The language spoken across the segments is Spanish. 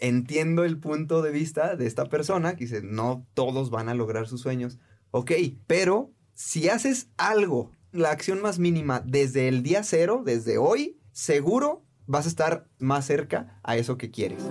entiendo el punto de vista de esta persona que dice, no todos van a lograr sus sueños. Ok, pero si haces algo, la acción más mínima desde el día cero, desde hoy, seguro vas a estar más cerca a eso que quieres.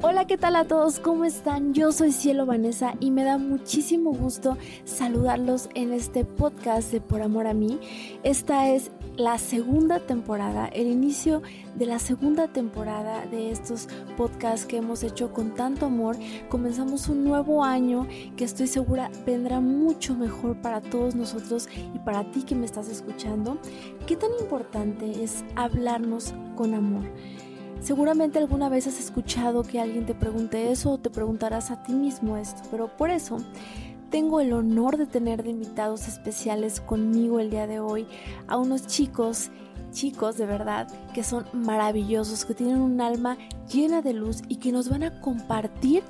Hola, ¿qué tal a todos? ¿Cómo están? Yo soy Cielo Vanessa y me da muchísimo gusto saludarlos en este podcast de Por Amor a mí. Esta es la segunda temporada, el inicio de la segunda temporada de estos podcasts que hemos hecho con tanto amor. Comenzamos un nuevo año que estoy segura vendrá mucho mejor para todos nosotros y para ti que me estás escuchando. ¿Qué tan importante es hablarnos con amor? Seguramente alguna vez has escuchado que alguien te pregunte eso o te preguntarás a ti mismo esto, pero por eso tengo el honor de tener de invitados especiales conmigo el día de hoy a unos chicos, chicos de verdad, que son maravillosos, que tienen un alma llena de luz y que nos van a compartir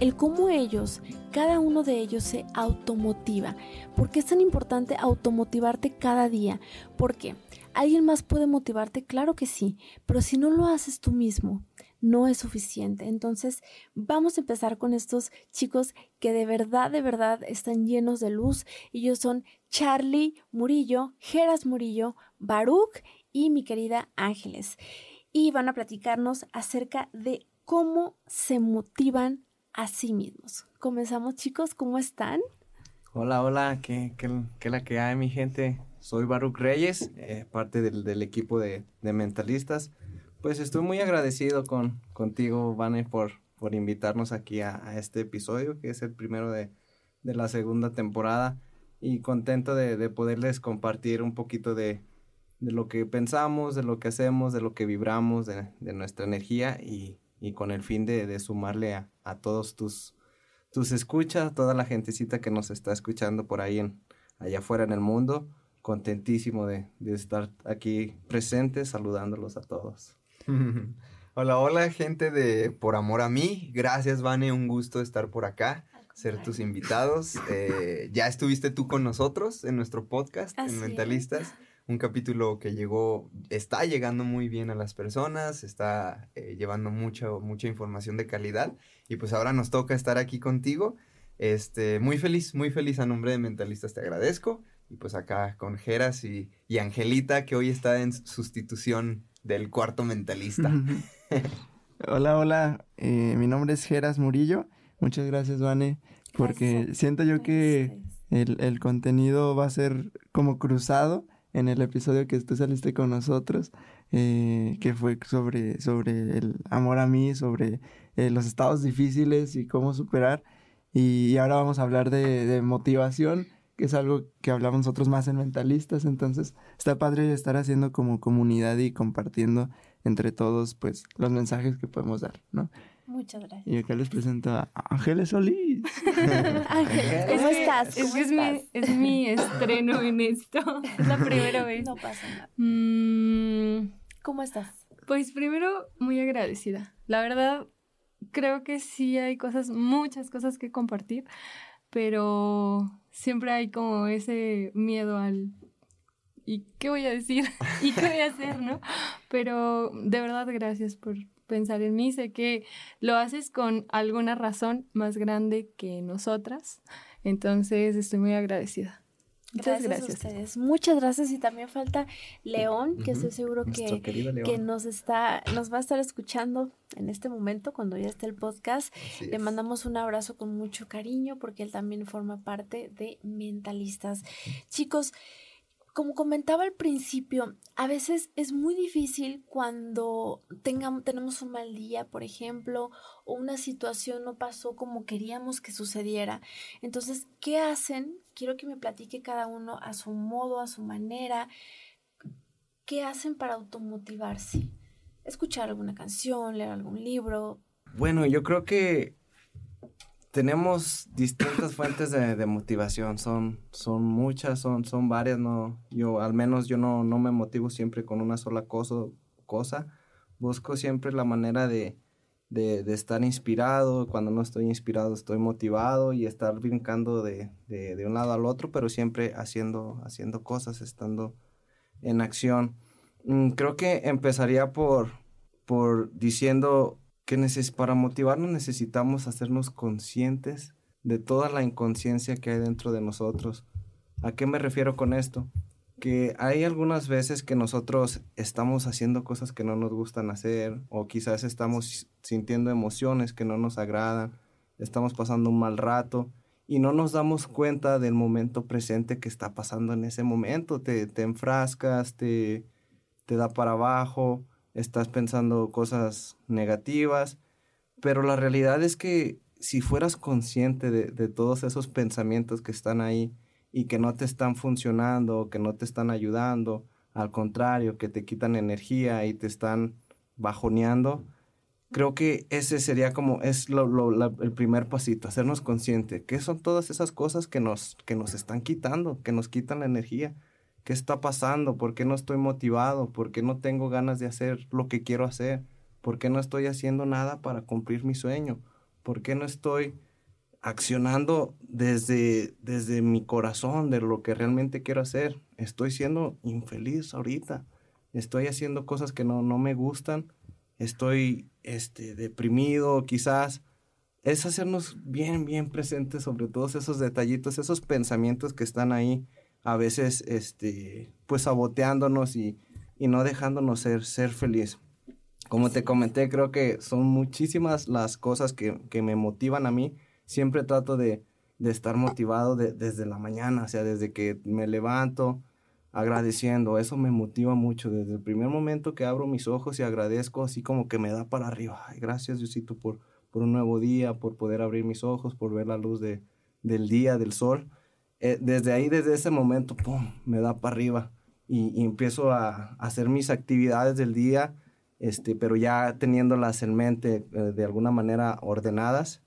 el cómo ellos, cada uno de ellos se automotiva. ¿Por qué es tan importante automotivarte cada día? ¿Por qué? ¿Alguien más puede motivarte? Claro que sí, pero si no lo haces tú mismo, no es suficiente. Entonces, vamos a empezar con estos chicos que de verdad, de verdad están llenos de luz. Ellos son Charlie Murillo, Geras Murillo, Baruch y mi querida Ángeles. Y van a platicarnos acerca de cómo se motivan a sí mismos. Comenzamos chicos, ¿cómo están? Hola, hola, ¿qué, qué, la que hay mi gente? Soy Baruch Reyes, eh, parte del, equipo de, mentalistas. Pues estoy muy agradecido con, contigo, Vane, por, por invitarnos aquí a, este episodio, que es el primero de, la segunda temporada. Y contento de, poderles compartir un poquito de, lo que pensamos, de lo que hacemos, de lo que vibramos, de, nuestra energía y, con el fin de, sumarle a, a, todos tus, tus escuchas, toda la gentecita que nos está escuchando por ahí en, allá afuera en el mundo contentísimo de, estar aquí presente saludándolos a todos. hola, hola gente de Por Amor a mí. Gracias, Vane, un gusto estar por acá, ser tus invitados. Eh, ya estuviste tú con nosotros en nuestro podcast, en Mentalistas. Un capítulo que llegó, está llegando muy bien a las personas, está eh, llevando mucha, mucha información de calidad. Y pues ahora nos toca estar aquí contigo. Este, muy feliz, muy feliz a nombre de Mentalistas, te agradezco. Y pues acá con Geras y, Angelita, que hoy está en sustitución del cuarto mentalista. hola, hola. Eh, mi nombre es Geras Murillo. Muchas gracias, Vane, porque siento yo que el, contenido va a ser como cruzado en el episodio que tú saliste con nosotros, eh, que fue sobre, sobre el amor a mí, sobre eh, los estados difíciles y cómo superar. Y, ahora vamos a hablar de, de motivación que es algo que hablamos nosotros más en mentalistas, entonces está padre estar haciendo como comunidad y compartiendo entre todos pues los mensajes que podemos dar, ¿no? Muchas gracias. Y acá les presento a Ángeles Solís. Ángeles, ¿cómo estás? es, Mi, es mi estreno en esto. Es la primera vez. No pasa nada. Mm, ¿Cómo estás? Pues primero, muy agradecida. La verdad, creo que sí hay cosas, muchas cosas que compartir, pero siempre hay como ese miedo al ¿y qué voy a decir? ¿Y qué voy a hacer? ¿No? Pero de verdad gracias por pensar en mí. Sé que lo haces con alguna razón más grande que nosotras. Entonces estoy muy agradecida. Muchas gracias, a ustedes. Muchas gracias. Y también falta León, que estoy seguro que, que, nos está, nos va a estar escuchando en este momento, cuando ya esté el podcast. Le mandamos un abrazo con mucho cariño, porque él también forma parte de Mentalistas. Chicos, como comentaba al principio, a veces es muy difícil cuando tengamos, tenemos un mal día, por ejemplo, o una situación no pasó como queríamos que sucediera. Entonces, ¿qué hacen? Quiero que me platique cada uno a su modo, a su manera. ¿Qué hacen para automotivarse? Escuchar alguna canción, leer algún libro. Bueno, yo creo que tenemos distintas fuentes de, motivación, son, son muchas, son, son varias, no, yo al menos yo no, no me motivo siempre con una sola cosa, cosa. busco siempre la manera de, de, estar inspirado, cuando no estoy inspirado estoy motivado y estar brincando de, de, de, un lado al otro, pero siempre haciendo, haciendo cosas, estando en acción. Mm, creo que empezaría por, por diciendo que para motivarnos necesitamos hacernos conscientes de toda la inconsciencia que hay dentro de nosotros. ¿A qué me refiero con esto? Que hay algunas veces que nosotros estamos haciendo cosas que no nos gustan hacer o quizás estamos sintiendo emociones que no nos agradan, estamos pasando un mal rato y no nos damos cuenta del momento presente que está pasando en ese momento. Te, te enfrascas, te, te da para abajo, estás pensando cosas negativas, pero la realidad es que si fueras consciente de, todos esos pensamientos que están ahí y que no te están funcionando, que no te están ayudando, al contrario, que te quitan energía y te están bajoneando, creo que ese sería como, es el primer pasito, hacernos consciente, que son todas esas cosas que nos, que nos están quitando, que nos quitan la energía. ¿Qué está pasando? ¿Por qué no estoy motivado? ¿Por qué no tengo ganas de hacer lo que quiero hacer? ¿Por qué no estoy haciendo nada para cumplir mi sueño? ¿Por qué no estoy accionando desde, desde mi corazón de lo que realmente quiero hacer? Estoy siendo infeliz ahorita. Estoy haciendo cosas que no, no me gustan estoy este, deprimido, quizás. Es hacernos bien, bien presentes sobre todos esos detallitos, esos pensamientos que están ahí, a veces, este, pues saboteándonos y, y no dejándonos ser, ser feliz. Como te comenté, creo que son muchísimas las cosas que, que me motivan a mí. Siempre trato de, de estar motivado desde la mañana, o sea, desde que me levanto, agradeciendo. Eso me motiva mucho. Desde el primer momento que abro mis ojos y agradezco, así como que me da para arriba. gracias, Diosito, por, por un nuevo día, por poder abrir mis ojos, por ver la luz de, del día, del sol. Eh, desde ahí, desde ese momento, ¡pum!, me da para arriba. Y, empiezo a, hacer mis actividades del día, este, pero ya teniéndolas en mente eh, de alguna manera ordenadas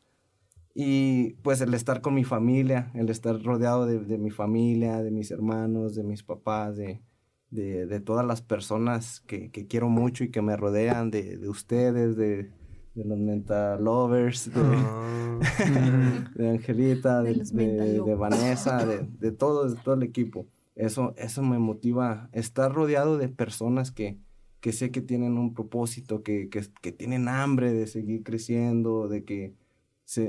y pues el estar con mi familia, el estar rodeado de, mi familia, de mis hermanos, de mis papás, de, de, todas las personas que, que, quiero mucho y que me rodean, de, ustedes, de, los mental lovers, de, ah. Angelita, de, Vanessa, de, todo, de todo el equipo. Eso, eso me motiva, estar rodeado de personas que, que sé que tienen un propósito, que, que, que tienen hambre de seguir creciendo, de que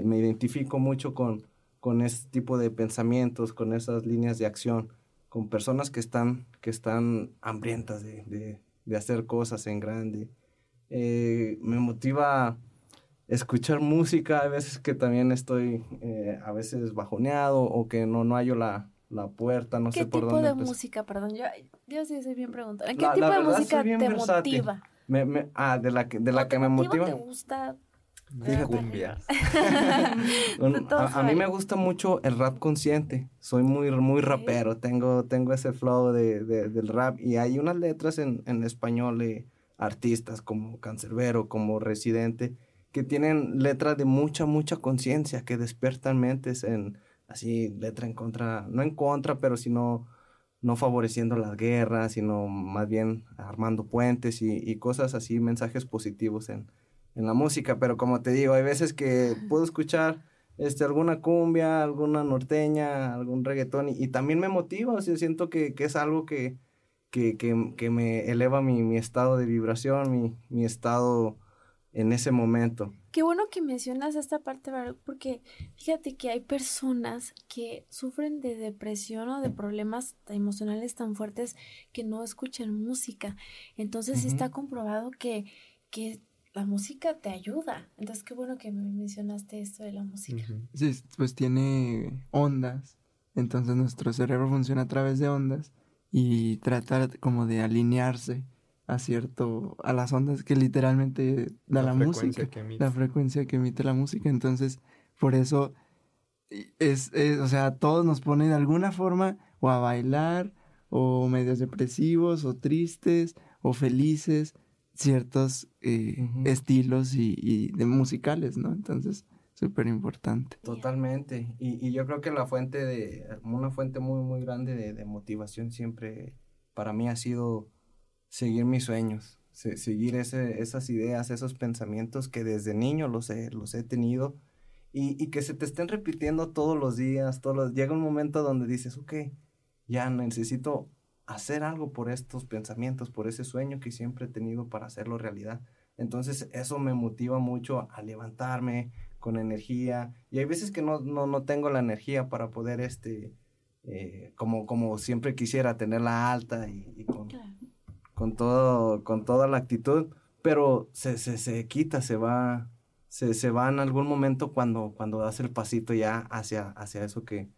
me identifico mucho con, con ese tipo de pensamientos, con esas líneas de acción, con personas que están, que están hambrientas de, hacer cosas en grande. Eh, me motiva escuchar música, a veces que también estoy eh, a veces bajoneado o que no, no hallo la, puerta, no sé por dónde. ¿Qué tipo de música, perdón? Yo, yo sí soy bien preguntando. ¿Qué tipo de música te motiva? ah, de la que, de la que me motiva. ¿Te gusta cumbia. a, mí me gusta mucho el rap consciente. Soy muy, muy rapero. Tengo, tengo ese flow de, del rap. Y hay unas letras en, en español de artistas como Cancerbero, como Residente, que tienen letras de mucha, mucha conciencia, que despiertan mentes en, así, letra en contra, no en contra, pero sino no favoreciendo las guerras, sino más bien armando puentes y, y cosas así, mensajes positivos en, en la música, pero como te digo, hay veces que puedo escuchar este, alguna cumbia, alguna norteña, algún reggaetón y, también me motiva, o sea, siento que, que es algo que, que, que, que me eleva mi, mi, estado de vibración, mi, mi estado en ese momento. Qué bueno que mencionas esta parte, porque fíjate que hay personas que sufren de depresión o de problemas emocionales tan fuertes que no escuchan música. Entonces está comprobado que, que la música te ayuda. Entonces, qué bueno que me mencionaste esto de la música. Sí, pues tiene ondas. Entonces nuestro cerebro funciona a través de ondas y trata como de alinearse a cierto, a las ondas que literalmente da la, música, la frecuencia que emite la música. Entonces, por eso es, es, o sea, todos nos pone de alguna forma o a bailar, o medios depresivos, o tristes, o felices, ciertos eh, estilos y, de musicales, ¿no? Entonces, súper importante. Totalmente. Y, y, yo creo que la fuente de, una fuente muy, muy grande de, motivación siempre para mí ha sido seguir mis sueños, seguir ese, esas ideas, esos pensamientos que desde niño los he, los he tenido y, y que se te estén repitiendo todos los días, todos los, llega un momento donde dices, ok, ya necesito hacer algo por estos pensamientos, por ese sueño que siempre he tenido para hacerlo realidad. Entonces eso me motiva mucho a levantarme con energía y hay veces que no, no, no tengo la energía para poder, este, eh, como, como siempre quisiera, tenerla alta y, con, con, todo, con toda la actitud, pero se, se, se quita, se va, se, se, va en algún momento cuando, cuando das el pasito ya hacia, hacia eso que,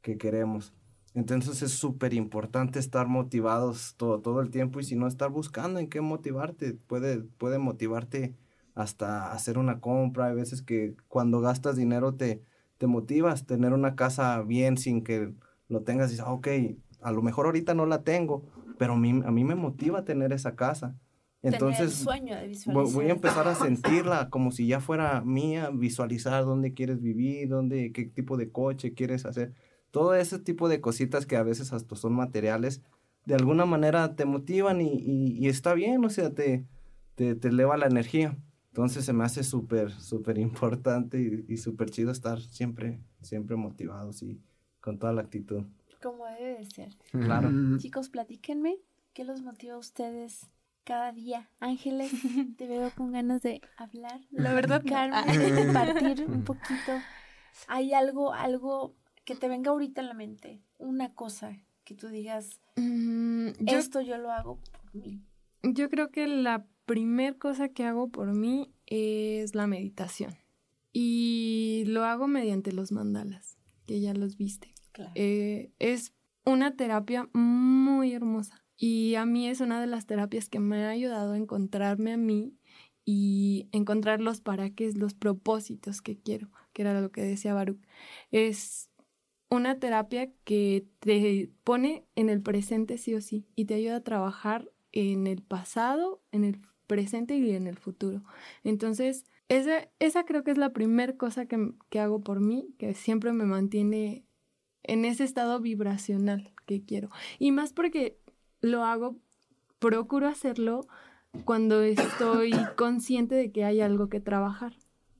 que queremos. Entonces es súper importante estar motivados todo, todo el tiempo y si no estar buscando en qué motivarte, puede, puede motivarte hasta hacer una compra. Hay veces que cuando gastas dinero te, te motivas, tener una casa bien sin que lo tengas y dices, ah, ok, a lo mejor ahorita no la tengo, pero a mí, a mí me motiva tener esa casa. Entonces, sueño de voy, voy, a empezar a sentirla como si ya fuera mía, visualizar dónde quieres vivir, dónde, qué tipo de coche quieres hacer todo ese tipo de cositas que a veces hasta son materiales, de alguna manera te motivan y, está bien, o sea, te, te, eleva la energía. Entonces se me hace súper, súper importante y, súper chido estar siempre, siempre motivados y con toda la actitud. Como debe de ser. Claro. Chicos, platíquenme, ¿qué los motiva a ustedes cada día? Ángeles, te veo con ganas de hablar, la verdad, de compartir un poquito. ¿Hay algo, algo que te venga ahorita en la mente una cosa que tú digas, mm, esto yo lo hago por mí. Yo creo que la primer cosa que hago por mí es la meditación. Y lo hago mediante los mandalas, que ya los viste. Eh, es una terapia muy hermosa. Y a mí es una de las terapias que me ha ayudado a encontrarme a mí y encontrar los para qué, los propósitos que quiero, que era lo que decía Baruch. Es una terapia que te pone en el presente sí o sí y te ayuda a trabajar en el pasado, en el presente y en el futuro. Entonces, esa, esa creo que es la primera cosa que, que hago por mí, que siempre me mantiene en ese estado vibracional que quiero. Y más porque lo hago, procuro hacerlo cuando estoy consciente de que hay algo que trabajar.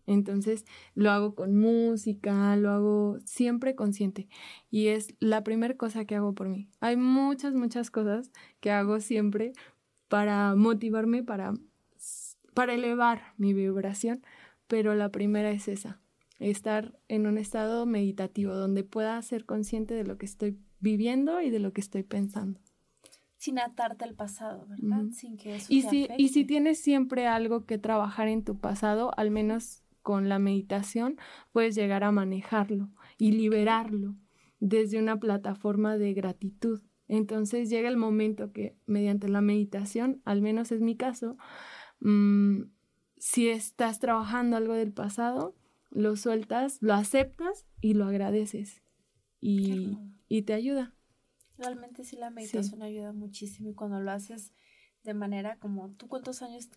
Entonces lo hago con música, lo hago siempre consciente y es la primera cosa que hago por mí. Hay muchas, muchas cosas que hago siempre para motivarme, para, para elevar mi vibración, pero la primera es esa, estar en un estado meditativo donde pueda ser consciente de lo que estoy viviendo y de lo que estoy pensando sin atarte al pasado, ¿verdad? Sin que eso y si y si tienes siempre algo que trabajar en tu pasado, al menos con la meditación puedes llegar a manejarlo y liberarlo desde una plataforma de gratitud. Entonces llega el momento que mediante la meditación, al menos es mi caso, mm, si estás trabajando algo del pasado, lo sueltas, lo aceptas y lo agradeces y, te ayuda. Realmente sí la meditación ayuda muchísimo y cuando lo haces de manera como, ¿tú cuántos años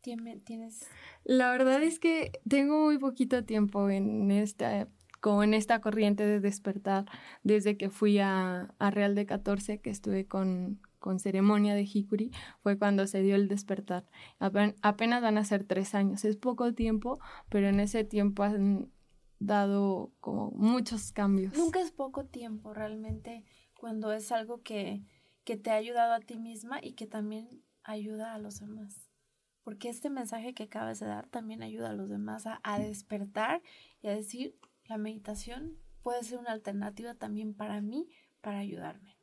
tienes? La verdad es que tengo muy poquito tiempo en esta, como en esta corriente de despertar, desde que fui a, Real de 14, que estuve con, con ceremonia de Hikuri, fue cuando se dio el despertar. apenas van a ser tres años, es poco tiempo, pero en ese tiempo han dado como muchos cambios. Nunca es poco tiempo realmente cuando es algo que, que te ha ayudado a ti misma y que también ayuda a los demás porque este mensaje que acabas de dar también ayuda a los demás a, despertar y a decir, la meditación puede ser una alternativa también para mí, para ayudarme.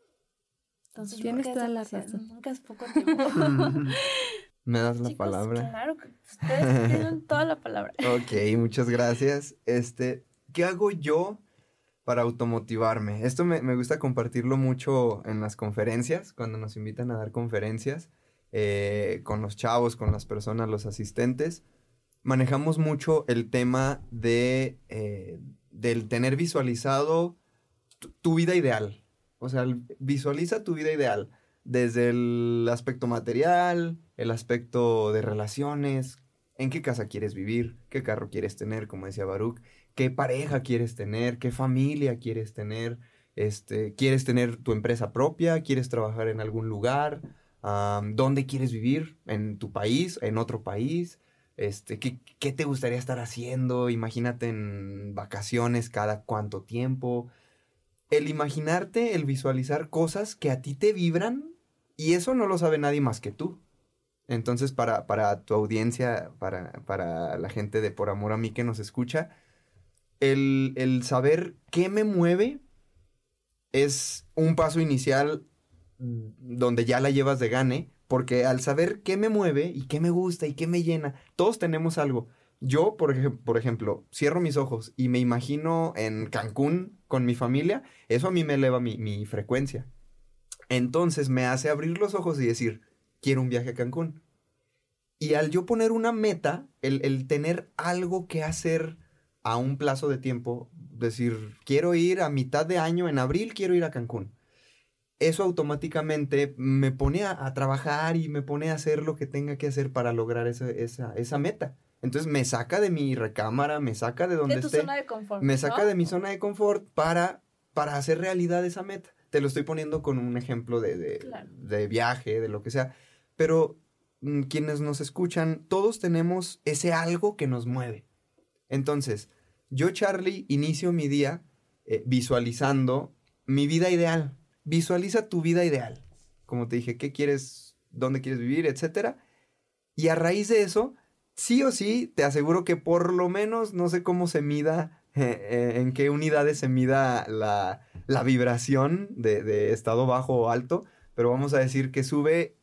Entonces, Tienes toda la razón. Nunca es poco tiempo. ¿Me das la palabra? Claro, que ustedes tienen toda la palabra. Ok, muchas gracias. Este, ¿qué hago yo para automotivarme? Esto me, me gusta compartirlo mucho en las conferencias, cuando nos invitan a dar conferencias. Eh, con los chavos, con las personas, los asistentes, manejamos mucho el tema de, eh, del tener visualizado tu, vida ideal. O sea, visualiza tu vida ideal desde el aspecto material, el aspecto de relaciones, en qué casa quieres vivir, qué carro quieres tener, como decía Baruch, qué pareja quieres tener, qué familia quieres tener, este, quieres tener tu empresa propia, quieres trabajar en algún lugar, dónde quieres vivir, en tu país, en otro país, este, ¿qué, ¿qué, te gustaría estar haciendo, imagínate en vacaciones cada cuánto tiempo. El imaginarte, el visualizar cosas que a ti te vibran Y eso no lo sabe nadie más que tú. Entonces, para, para tu audiencia, para, para, la gente de Por Amor a mí que nos escucha, el, el saber qué me mueve es un paso inicial donde ya la llevas de gane, porque al saber qué me mueve y qué me gusta y qué me llena, todos tenemos algo. Yo, por, ejemplo, cierro mis ojos y me imagino en Cancún con mi familia, eso a mí me eleva mi, mi frecuencia. Entonces me hace abrir los ojos y decir, quiero un viaje a Cancún. Y al yo poner una meta, el, tener algo que hacer a un plazo de tiempo, decir, quiero ir a mitad de año, en abril quiero ir a Cancún. Eso automáticamente me pone a, trabajar y me pone a hacer lo que tenga que hacer para lograr esa, esa, esa meta. Entonces me saca de mi recámara, me saca de donde de Zona de confort, me saca de mi zona de confort para, para hacer realidad esa meta. Te lo estoy poniendo con un ejemplo de, de, de viaje, de lo que sea. Pero mm, quienes nos escuchan, todos tenemos ese algo que nos mueve. Entonces, yo, Charlie, inicio mi día eh, visualizando mi vida ideal. Visualiza tu vida ideal. Como te dije, qué quieres, dónde quieres vivir, etcétera. Y a raíz de eso, sí o sí, te aseguro que por lo menos, no sé cómo se mida, eh, eh, en qué unidades se mida la, la vibración de, de, estado bajo o alto, pero vamos a decir que sube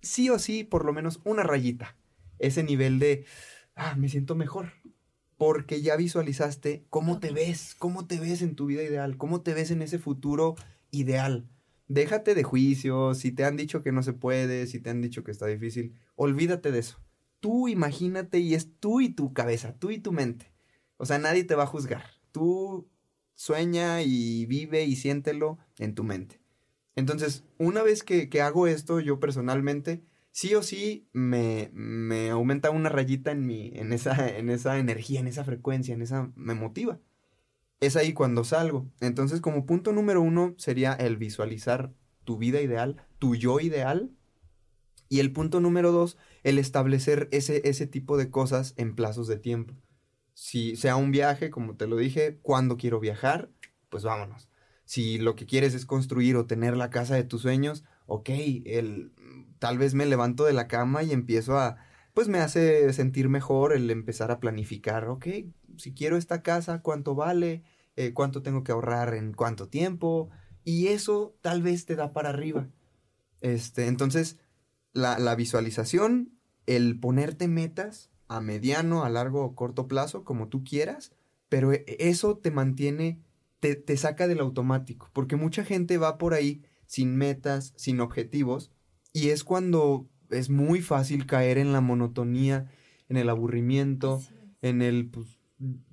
sí o sí por lo menos una rayita. Ese nivel de, ah, me siento mejor. Porque ya visualizaste cómo te ves, cómo te ves en tu vida ideal, cómo te ves en ese futuro ideal. Déjate de juicios, si te han dicho que no se puede, si te han dicho que está difícil, olvídate de eso. Tú imagínate y es tú y tu cabeza, tú y tu mente. O sea, nadie te va a juzgar. Tú sueña y vive y siéntelo en tu mente. Entonces, una vez que, hago esto, yo personalmente, sí o sí me, me, aumenta una rayita en, mi, en, esa, en esa energía, en esa frecuencia, en esa, me motiva. Es ahí cuando salgo. Entonces, como punto número uno sería el visualizar tu vida ideal, tu yo ideal. Y el punto número dos, el establecer ese, ese tipo de cosas en plazos de tiempo. Si sea un viaje, como te lo dije, cuando quiero viajar, pues vámonos si lo que quieres es construir o tener la casa de tus sueños, ok, el, tal vez me levanto de la cama y empiezo a, pues me hace sentir mejor el empezar a planificar, ok, si quiero esta casa, ¿cuánto vale? Eh, ¿Cuánto tengo que ahorrar en cuánto tiempo? Y eso tal vez te da para arriba. Este, entonces, la, la visualización, el ponerte metas a mediano, a largo o corto plazo, como tú quieras, pero e, eso te mantiene te, saca del automático, porque mucha gente va por ahí sin metas, sin objetivos, y es cuando es muy fácil caer en la monotonía, en el aburrimiento, en el, pues,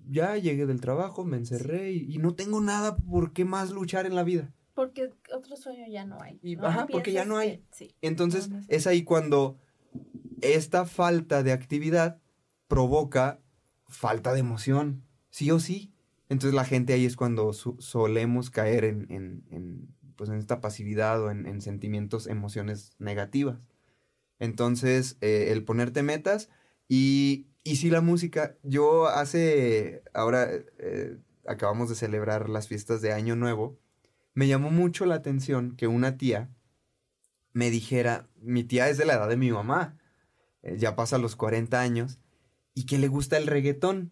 ya llegué del trabajo, me encerré y, no tengo nada por qué más luchar en la vida. Porque otro sueño ya no hay. Ajá, porque ya no hay. Entonces, es ahí cuando esta falta de actividad provoca falta de emoción, sí o sí. Entonces la gente ahí es cuando solemos caer en, pues en esta pasividad o en, sentimientos, emociones negativas. Entonces, eh, el ponerte metas y, y si la música, yo hace, ahora eh, acabamos de celebrar las fiestas de Año Nuevo, me llamó mucho la atención que una tía me dijera, mi tía es de la edad de mi mamá, eh, ya pasa los 40 años, y que le gusta el reggaetón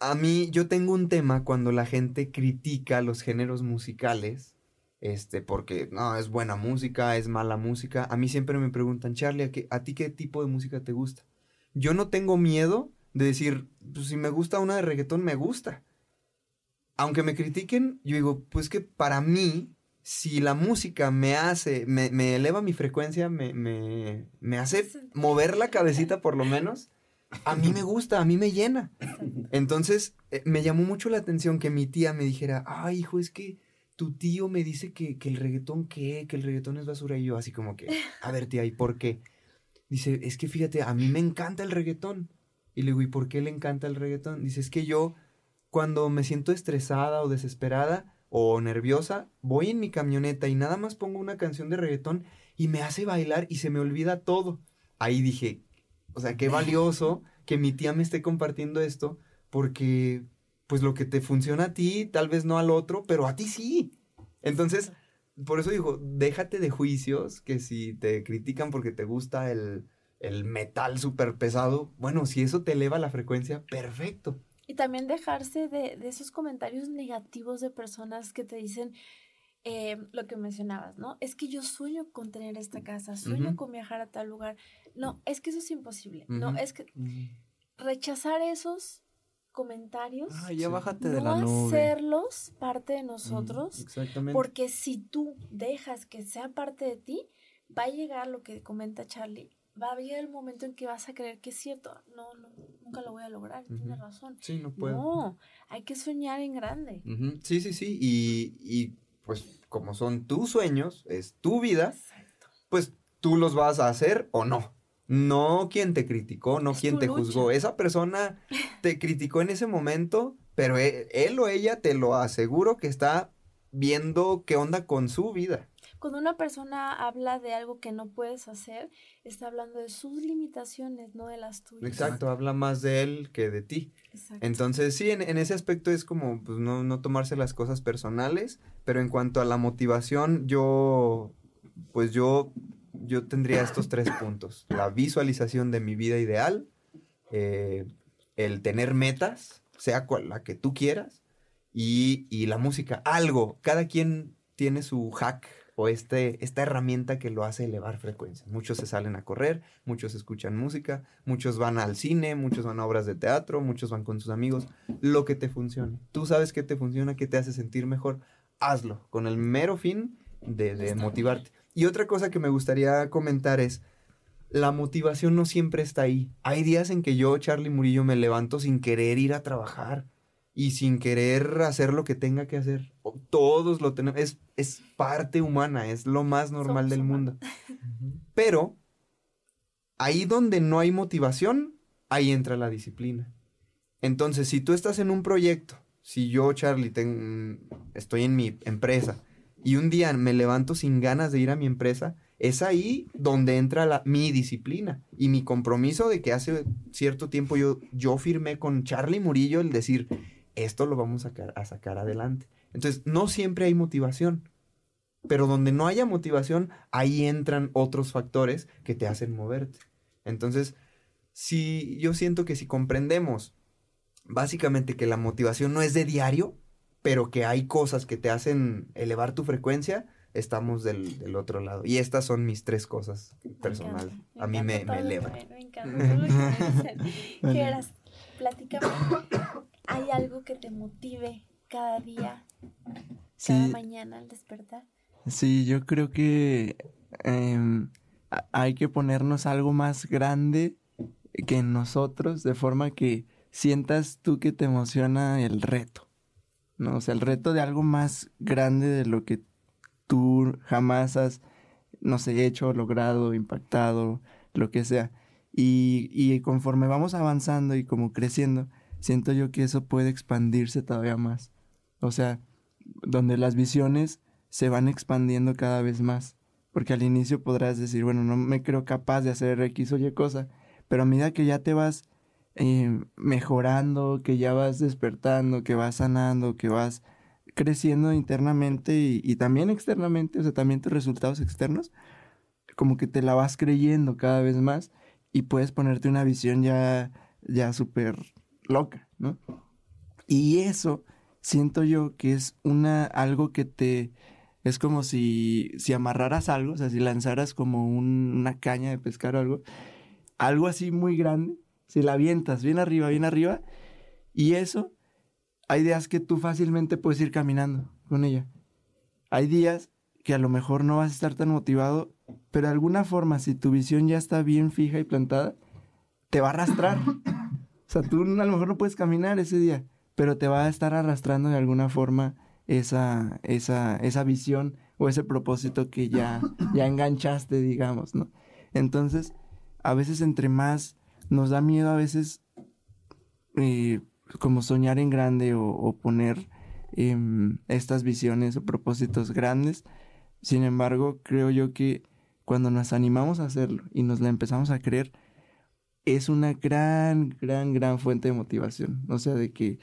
a mí yo tengo un tema cuando la gente critica los géneros musicales, este, porque no, es buena música, es mala música. A mí siempre me preguntan, Charlie, ¿a, ¿a ti qué tipo de música te gusta? Yo no tengo miedo de decir, pues si me gusta una de reggaetón, me gusta. Aunque me critiquen, yo digo, pues que para mí, si la música me hace, me, me eleva mi frecuencia, me, me, me hace mover la cabecita por lo menos, a mí me gusta, a mí me llena. Entonces, eh, me llamó mucho la atención que mi tía me dijera, ay, hijo, es que tu tío me dice que, que el reggaetón, ¿qué? Que el reggaetón es basura. Y yo así como que, a ver, tía, ¿y por qué? Dice, es que fíjate, a mí me encanta el reggaetón. Y le digo, ¿y por qué le encanta el reggaetón? Dice, es que yo, cuando me siento estresada o desesperada o nerviosa, voy en mi camioneta y nada más pongo una canción de reggaetón y me hace bailar y se me olvida todo. Ahí dije, o sea, qué valioso que mi tía me esté compartiendo esto, porque pues lo que te funciona a ti, tal vez no al otro, pero a ti sí. Entonces, por eso digo, déjate de juicios, que si te critican porque te gusta el, el metal súper pesado, bueno, si eso te eleva la frecuencia, perfecto. Y también dejarse de, de esos comentarios negativos de personas que te dicen, eh, lo que mencionabas, ¿no? Es que yo sueño con tener esta casa, sueño con viajar a tal lugar. No, es que eso es imposible. No, es que rechazar esos comentarios, Ah, ya Sí. bájate de no la nube. hacerlos parte de nosotros, Exactamente. porque si tú dejas que sea parte de ti, va a llegar lo que comenta Charlie. Va a llegar el momento en que vas a creer que es cierto. No, no, nunca lo voy a lograr. Tiene Ujú. razón. Sí, no puedo. No, hay que soñar en grande. Sí, sí, sí. Y, y pues como son tus sueños, es tu vida, Exacto. pues tú los vas a hacer o no. No quien te criticó, no Es quien te lucha. juzgó. Esa persona te criticó en ese momento, pero e- él, o ella te lo aseguro que está viendo qué onda con su vida. Cuando una persona habla de algo que no puedes hacer, está hablando de sus limitaciones, no de las tuyas. Exacto, habla más de él que de ti. Exacto. Entonces, sí, en, en ese aspecto es como, pues, no, no tomarse las cosas personales, pero en cuanto a la motivación, yo, pues yo, yo tendría estos tres puntos. La visualización de mi vida ideal, eh, el tener metas, sea cual la que tú quieras, y, y la música, algo. Cada quien tiene su hack o este, esta herramienta que lo hace elevar frecuencia. Muchos se salen a correr, muchos escuchan música, muchos van al cine, muchos van a obras de teatro, muchos van con sus amigos. Lo que te funcione. Tú sabes qué te funciona, qué te hace sentir mejor. Hazlo con el mero fin de, motivarte. Y otra cosa que me gustaría comentar es, la motivación no siempre está ahí. Hay días en que yo, Charlie Murillo, me levanto sin querer ir a trabajar y sin querer hacer lo que tenga que hacer. O- Todos lo tenemos. Es, es parte humana, es lo más normal Somos del humanos. mundo. Pero ahí donde no hay motivación, ahí entra la disciplina. Entonces, si tú estás en un proyecto, si yo, Charlie, ten- estoy en mi empresa y un día me levanto sin ganas de ir a mi empresa, es ahí donde entra la, mi disciplina y mi compromiso de que hace cierto tiempo yo, yo firmé con Charlie Murillo el decir, esto lo vamos a sacar, a sacar adelante. Entonces, no siempre hay motivación, pero donde no haya motivación, ahí entran otros factores que te hacen moverte. Entonces, si yo siento que si comprendemos básicamente que la motivación no es de diario, pero que hay cosas que te hacen elevar tu frecuencia, estamos del, del otro lado. Y estas son mis tres cosas personales. A mí me, me elevan. Me, encanta todo lo que me dicen. Vale. Geras, platícame. ¿Hay algo que te motive cada día, cada Sí. mañana al despertar? Sí, yo creo que em, hay que ponernos algo más grande que en nosotros, de forma que sientas tú que te emociona el reto, ¿no? O sea, el reto de algo más grande de lo que tú jamás has, no sé, hecho, logrado, impactado, lo que sea. Y, y conforme vamos avanzando y como creciendo, siento yo que eso puede expandirse todavía más. O sea, donde las visiones se van expandiendo cada vez más. Porque al inicio podrás decir, bueno, no me creo capaz de hacer X o Y cosa, pero a medida que ya te vas eh, mejorando, que ya vas despertando, que vas sanando, que vas creciendo internamente y, y también externamente, o sea, también tus resultados externos, como que te la vas creyendo cada vez más y puedes ponerte una visión ya, ya súper loca, ¿no? Y eso siento yo que es una, algo que te, es como si, si amarraras algo, o sea, si lanzaras como un- una caña de pescar o algo, algo así muy grande, si la avientas bien arriba, bien arriba, y eso, hay días que tú fácilmente puedes ir caminando con ella. Hay días que a lo mejor no vas a estar tan motivado, pero de alguna forma, si tu visión ya está bien fija y plantada, te va a arrastrar. O sea, tú a lo mejor no puedes caminar ese día, pero te va a estar arrastrando de alguna forma esa, esa, esa visión o ese propósito que ya, ya enganchaste, digamos, ¿no? Entonces, a veces entre más nos da miedo a veces eh, como soñar en grande o, o poner em, estas visiones o propósitos grandes. Sin embargo, creo yo que cuando nos animamos a hacerlo y nos la empezamos a creer, es una gran, gran, gran fuente de motivación. O sea, de que,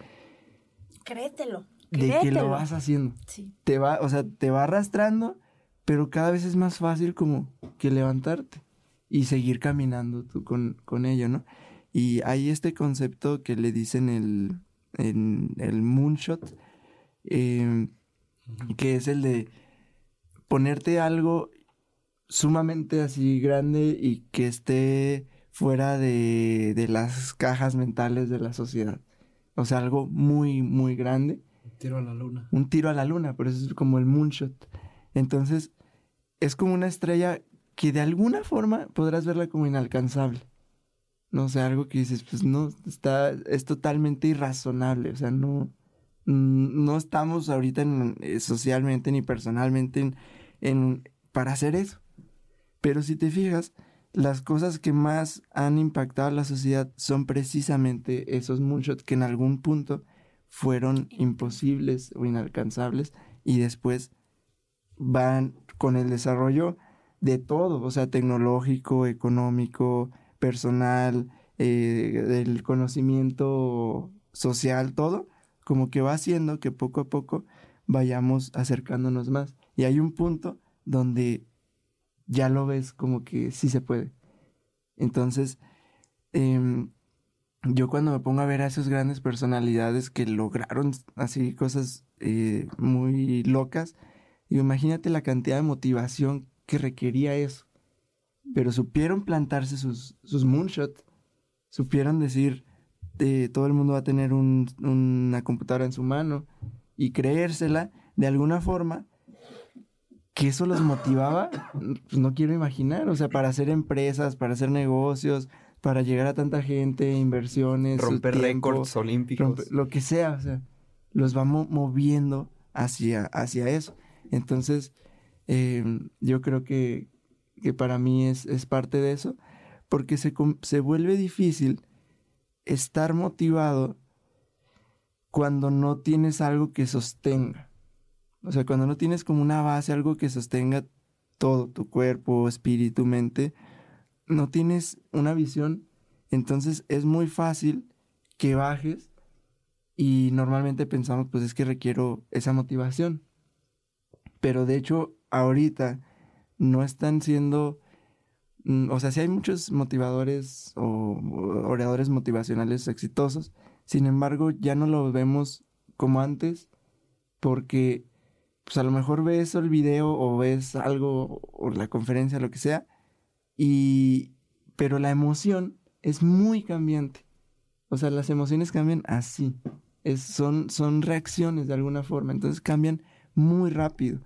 Créetelo. de que lo vas haciendo. Sí. Te va, o sea, te va arrastrando, pero cada vez es más fácil como que levantarte y seguir caminando tú con, con ello, ¿no? Y hay este concepto que le dicen el, en el moonshot, em, que es el de ponerte algo sumamente así grande y que esté fuera de, de las cajas mentales de la sociedad. O sea, algo muy, muy grande. Un tiro a la luna. Un tiro a la luna, por eso es como el moonshot. Entonces, es como una estrella que de alguna forma podrás verla como inalcanzable. No sé, algo que dices, pues no, está, es totalmente irrazonable, o sea, no, no estamos ahorita eh, socialmente ni personalmente en, en, para hacer eso. Pero si te fijas, las cosas que más han impactado a la sociedad son precisamente esos moonshots que en algún punto fueron imposibles o inalcanzables y después van con el desarrollo de todo, o sea, tecnológico, económico, personal, eh, del conocimiento social, todo, como que va haciendo que poco a poco vayamos acercándonos más. Y hay un punto donde ya lo ves como que sí se puede. Entonces, em, yo cuando me pongo a ver a esas grandes personalidades que lograron así cosas eh, muy locas, imagínate la cantidad de motivación que requería eso. Pero supieron plantarse sus, sus moonshots, supieron decir, eh, todo el mundo va a tener una computadora en su mano y creérsela de alguna forma que eso los motivaba, pues no quiero imaginar, o sea, para hacer empresas, para hacer negocios, para llegar a tanta gente, inversiones, romper récords olímpicos, lo que sea, o sea, los vamos moviendo hacia, hacia eso. Entonces, em, yo creo que, que para mí es, es, parte de eso, porque se, se vuelve difícil estar motivado cuando no tienes algo que sostenga. O sea, cuando no tienes como una base, algo que sostenga todo, tu cuerpo, espíritu, mente, no tienes una visión, entonces es muy fácil que bajes y normalmente pensamos, pues es que requiero esa motivación. Pero de hecho, ahorita no están siendo, mm, o sea, sí hay muchos motivadores o oradores motivacionales exitosos, sin embargo, ya no lo vemos como antes porque pues a lo mejor ves el video o ves algo o la conferencia, lo que sea, y pero la emoción es muy cambiante. O sea, las emociones cambian así. Es, son, son reacciones de alguna forma, entonces cambian muy rápido.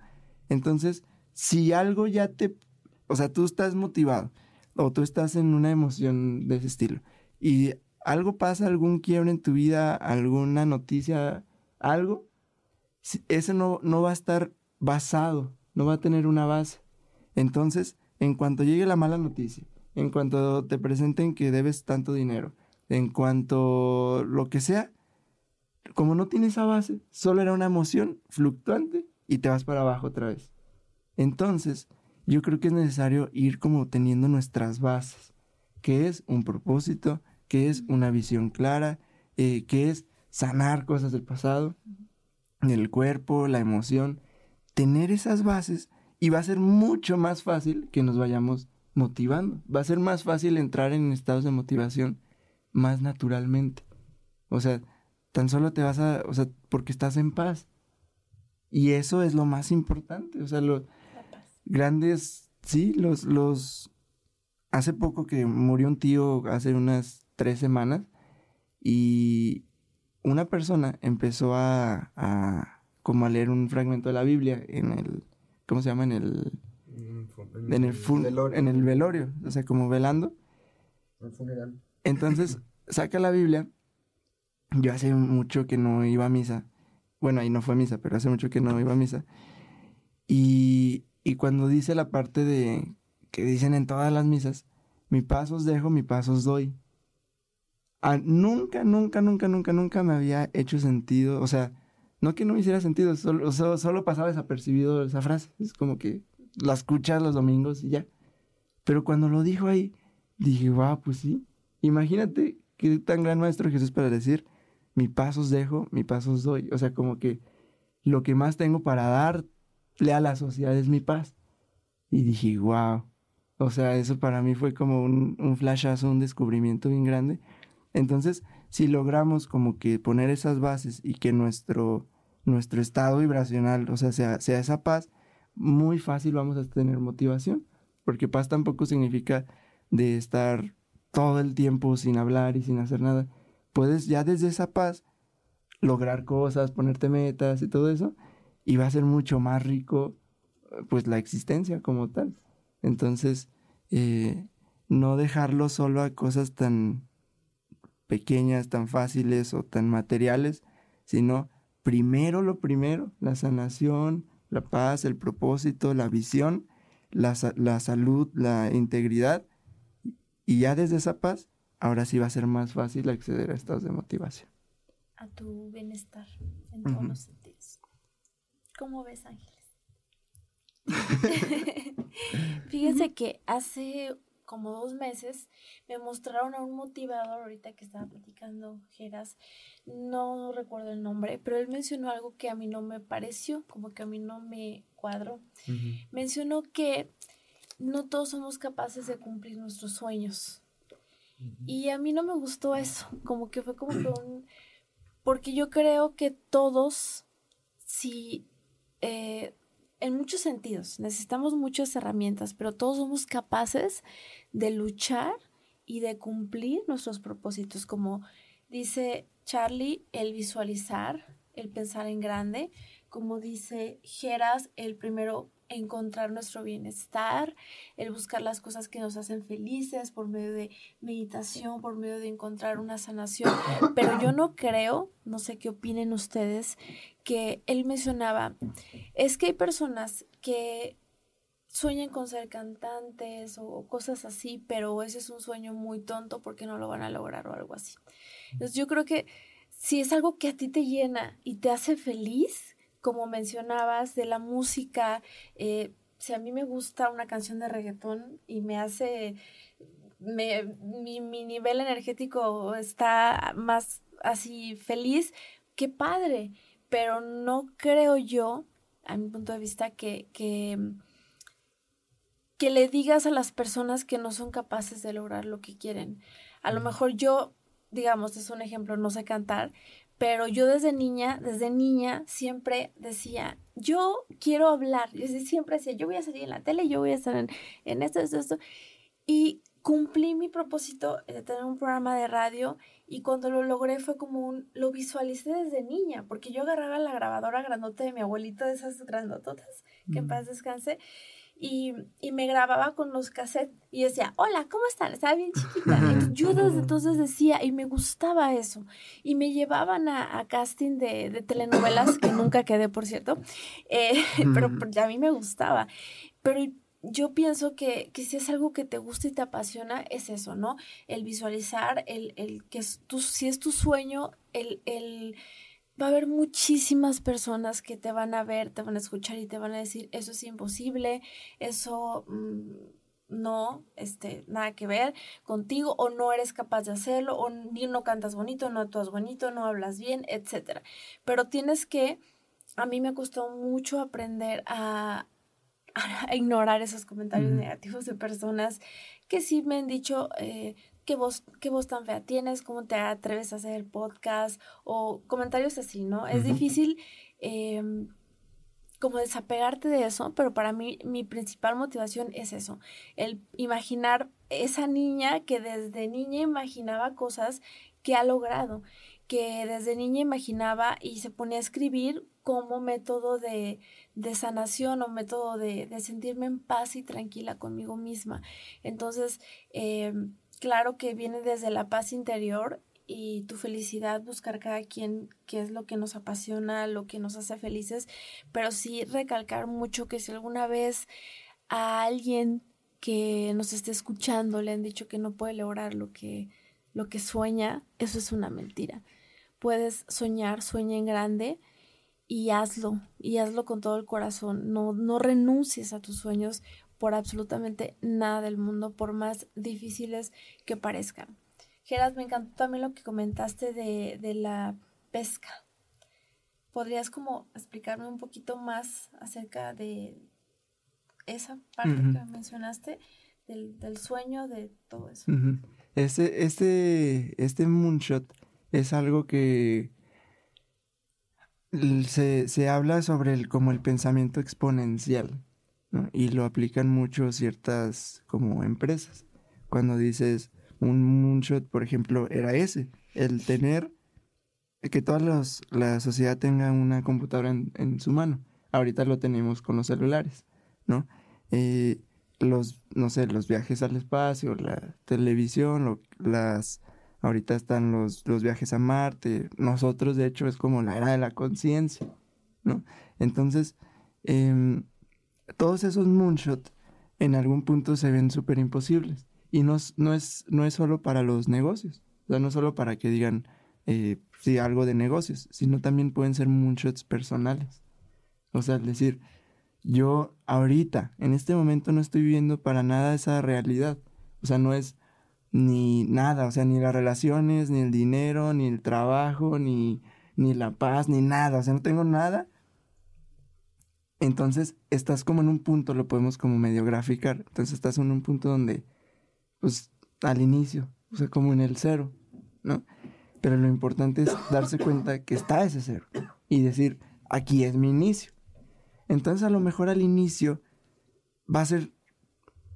Entonces, si algo ya te, o sea, tú estás motivado o tú estás en una emoción de ese estilo y algo pasa, algún quiebre en tu vida, alguna noticia, algo, ese no, no va a estar basado, no va a tener una base. Entonces, en cuanto llegue la mala noticia, en cuanto te presenten que debes tanto dinero, en cuanto lo que sea, como no tiene esa base, solo era una emoción fluctuante y te vas para abajo otra vez. Entonces, yo creo que es necesario ir como teniendo nuestras bases, que es un propósito, que es una visión clara, eh, que es sanar cosas del pasado, el cuerpo, la emoción, tener esas bases y va a ser mucho más fácil que nos vayamos motivando. Va a ser más fácil entrar en estados de motivación más naturalmente. O sea, tan solo te vas a, o sea, porque estás en paz. Y eso es lo más importante. O sea, los grandes, sí, los, los, hace poco que murió un tío, hace unas tres semanas, y una persona empezó a, a, como a leer un fragmento de la Biblia en el, ¿cómo se llama? En el, en el, velorio. en el velorio, o sea, como velando. El funeral. Entonces, saca la Biblia. Yo hace mucho que no iba a misa. Bueno, ahí no fue misa, pero hace mucho que no iba a misa. Y, y cuando dice la parte de que dicen en todas las misas, mi paso os dejo, mi paso os doy. Ah, nunca, nunca, nunca, nunca, nunca me había hecho sentido, o sea, no que no me hiciera sentido, solo, solo, pasaba desapercibido esa frase, es como que la escuchas los domingos y ya. Pero cuando lo dijo ahí, dije, wow, pues sí, imagínate qué tan gran maestro Jesús para decir, mi paso os dejo, mi paso os doy, o sea, como que lo que más tengo para darle a la sociedad es mi paz. Y dije, wow. O sea, eso para mí fue como un, un flashazo, un descubrimiento bien grande. Entonces, si logramos como que poner esas bases y que nuestro, nuestro estado vibracional, o sea, sea, sea esa paz, muy fácil vamos a tener motivación. Porque paz tampoco significa de estar todo el tiempo sin hablar y sin hacer nada. Puedes ya desde esa paz lograr cosas, ponerte metas y todo eso, y va a ser mucho más rico pues la existencia como tal. Entonces, eh, no dejarlo solo a cosas tan pequeñas, tan fáciles o tan materiales, sino primero lo primero, la sanación, la paz, el propósito, la visión, la, la salud, la integridad, y ya desde esa paz, ahora sí va a ser más fácil acceder a estados de motivación. A tu bienestar en todos los sentidos. ¿Cómo ves, Ángeles? Fíjense que hace como dos meses me mostraron a un motivador ahorita que estaba platicando Geras, no recuerdo el nombre, pero él mencionó algo que a mí no me pareció, como que a mí no me cuadró. Mencionó que no todos somos capaces de cumplir nuestros sueños. Y a mí no me gustó eso, como que fue como que un... Porque yo creo que todos, si, eh, en muchos sentidos, necesitamos muchas herramientas, pero todos somos capaces de luchar y de cumplir nuestros propósitos, como dice Charlie, el visualizar, el pensar en grande, como dice Geras, el primero encontrar nuestro bienestar, el buscar las cosas que nos hacen felices por medio de meditación, por medio de encontrar una sanación. Pero yo no creo, no sé qué opinen ustedes, que él mencionaba, es que hay personas que sueñan con ser cantantes o cosas así, pero ese es un sueño muy tonto porque no lo van a lograr o algo así. Entonces yo creo que si es algo que a ti te llena y te hace feliz, como mencionabas, de la música, eh, si a mí me gusta una canción de reggaetón y me hace, me, mi, mi nivel energético está más así feliz, qué padre, pero no creo yo, a mi punto de vista, que, que, que le digas a las personas que no son capaces de lograr lo que quieren. A lo mejor yo, digamos, es un ejemplo, no sé cantar, pero yo desde niña, desde niña, siempre decía, yo quiero hablar. Yo siempre decía, yo voy a salir en la tele, yo voy a estar en, en esto, esto, esto. Y cumplí mi propósito de tener un programa de radio y cuando lo logré fue como un, lo visualicé desde niña, porque yo agarraba la grabadora grandota de mi abuelito, de esas grandototas, que en paz descanse, y, y, me grababa con los cassettes y decía, hola, ¿cómo están? Estaba bien chiquita. yo desde entonces decía, y me gustaba eso. Y me llevaban a, a casting de, de, telenovelas, que nunca quedé, por cierto, eh, pero a mí me gustaba. Pero yo pienso que, que, si es algo que te gusta y te apasiona, es eso, ¿no? El visualizar, el, el que es tu, si es tu sueño, el... el va a haber muchísimas personas que te van a ver, te van a escuchar y te van a decir, eso es imposible, eso mm, no, este, nada que ver contigo, o no eres capaz de hacerlo, o ni no cantas bonito, no actúas bonito, no hablas bien, etc. Pero tienes que, a mí me costó mucho aprender a, a ignorar esos comentarios negativos de personas que sí me han dicho, eh, ¿qué voz, qué voz tan fea tienes, cómo te atreves a hacer el podcast o comentarios así, ¿no? Es difícil em, como desapegarte de eso, pero para mí mi principal motivación es eso, el imaginar esa niña que desde niña imaginaba cosas que ha logrado, que desde niña imaginaba y se ponía a escribir como método de, de sanación o método de, de, sentirme en paz y tranquila conmigo misma. Entonces, eh, claro que viene desde la paz interior y tu felicidad, buscar cada quien qué es lo que nos apasiona, lo que nos hace felices, pero sí recalcar mucho que si alguna vez a alguien que nos esté escuchando le han dicho que no puede lograr lo que, lo que sueña, eso es una mentira. Puedes soñar, sueña en grande y hazlo, y hazlo con todo el corazón. No, no renuncies a tus sueños por absolutamente nada del mundo, por más difíciles que parezcan. Geras, me encantó también lo que comentaste de, de la pesca. ¿Podrías como explicarme un poquito más acerca de esa parte que mencionaste del, del, sueño, de todo eso. Este, este, este moonshot es algo que se, se habla sobre el, como el pensamiento exponencial, y lo aplican mucho ciertas como empresas. Cuando dices un moonshot, por ejemplo, era ese, el tener que toda los, la sociedad tenga una computadora en, en, su mano. Ahorita lo tenemos con los celulares, ¿no? Eh, los, no sé, los viajes al espacio, la televisión, lo, las, ahorita están los, los viajes a Marte, nosotros de hecho es como la era de la conciencia, ¿no? Entonces, eh, todos esos moonshots en algún punto se ven súper imposibles. Y no, no, es, no es solo para los negocios, o sea, no solo para que digan, eh, sí, algo de negocios, sino también pueden ser moonshots personales. O sea, es decir, yo ahorita, en este momento, no estoy viviendo para nada esa realidad. O sea, no es ni nada, o sea, ni las relaciones, ni el dinero, ni el trabajo, ni, ni la paz, ni nada. O sea, no tengo nada entonces, estás como en un punto, lo podemos como medio graficar. Entonces, estás en un punto donde, pues, al inicio, o sea, como en el cero, ¿no? Pero lo importante es darse cuenta que está ese cero y decir, aquí es mi inicio. Entonces, a lo mejor al inicio va a ser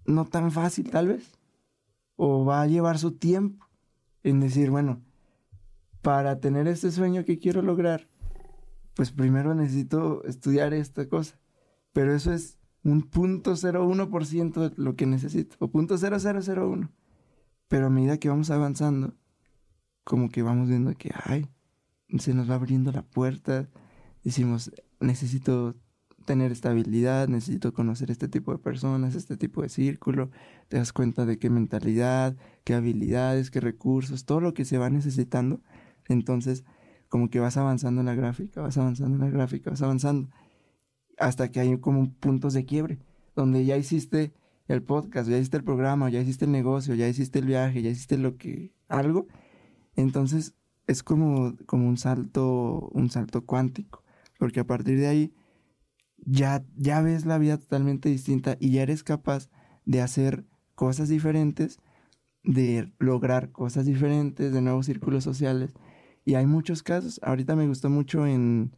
no tan fácil, tal vez, o va a llevar su tiempo en decir, bueno, para tener este sueño que quiero lograr, pues primero necesito estudiar esta cosa. Pero eso es un punto de lo que necesito, o punto Pero a medida que vamos avanzando, como que vamos viendo que, ay, se nos va abriendo la puerta, decimos, necesito tener estabilidad, necesito conocer este tipo de personas, este tipo de círculo, te das cuenta de qué mentalidad, qué habilidades, qué recursos, todo lo que se va necesitando. Entonces, como que vas avanzando en la gráfica, vas avanzando en la gráfica, vas avanzando, hasta que hay como puntos de quiebre, donde ya hiciste el podcast, ya hiciste el programa, ya hiciste el negocio, ya hiciste el viaje, ya hiciste lo que, algo, entonces es como, como un salto, un salto cuántico, porque a partir de ahí ya, ya ves la vida totalmente distinta y ya eres capaz de hacer cosas diferentes, de lograr cosas diferentes, de nuevos círculos sociales, y hay muchos casos. Ahorita me gustó mucho en,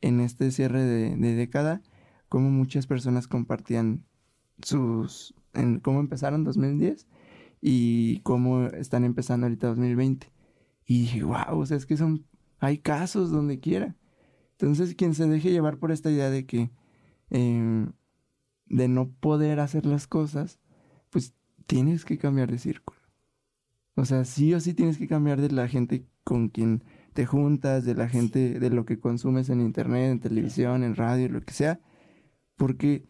en este cierre de, década cómo muchas personas compartían sus... En cómo empezaron 2010 y cómo están empezando ahorita 2020. Y dije, wow, o sea, es que son... Hay casos donde quiera. Entonces, quien se deje llevar por esta idea de que... Em, de no poder hacer las cosas, pues tienes que cambiar de círculo. O sea, sí o sí tienes que cambiar de la gente con quien te juntas, de la gente, de lo que consumes en internet, en televisión, en radio, lo que sea, porque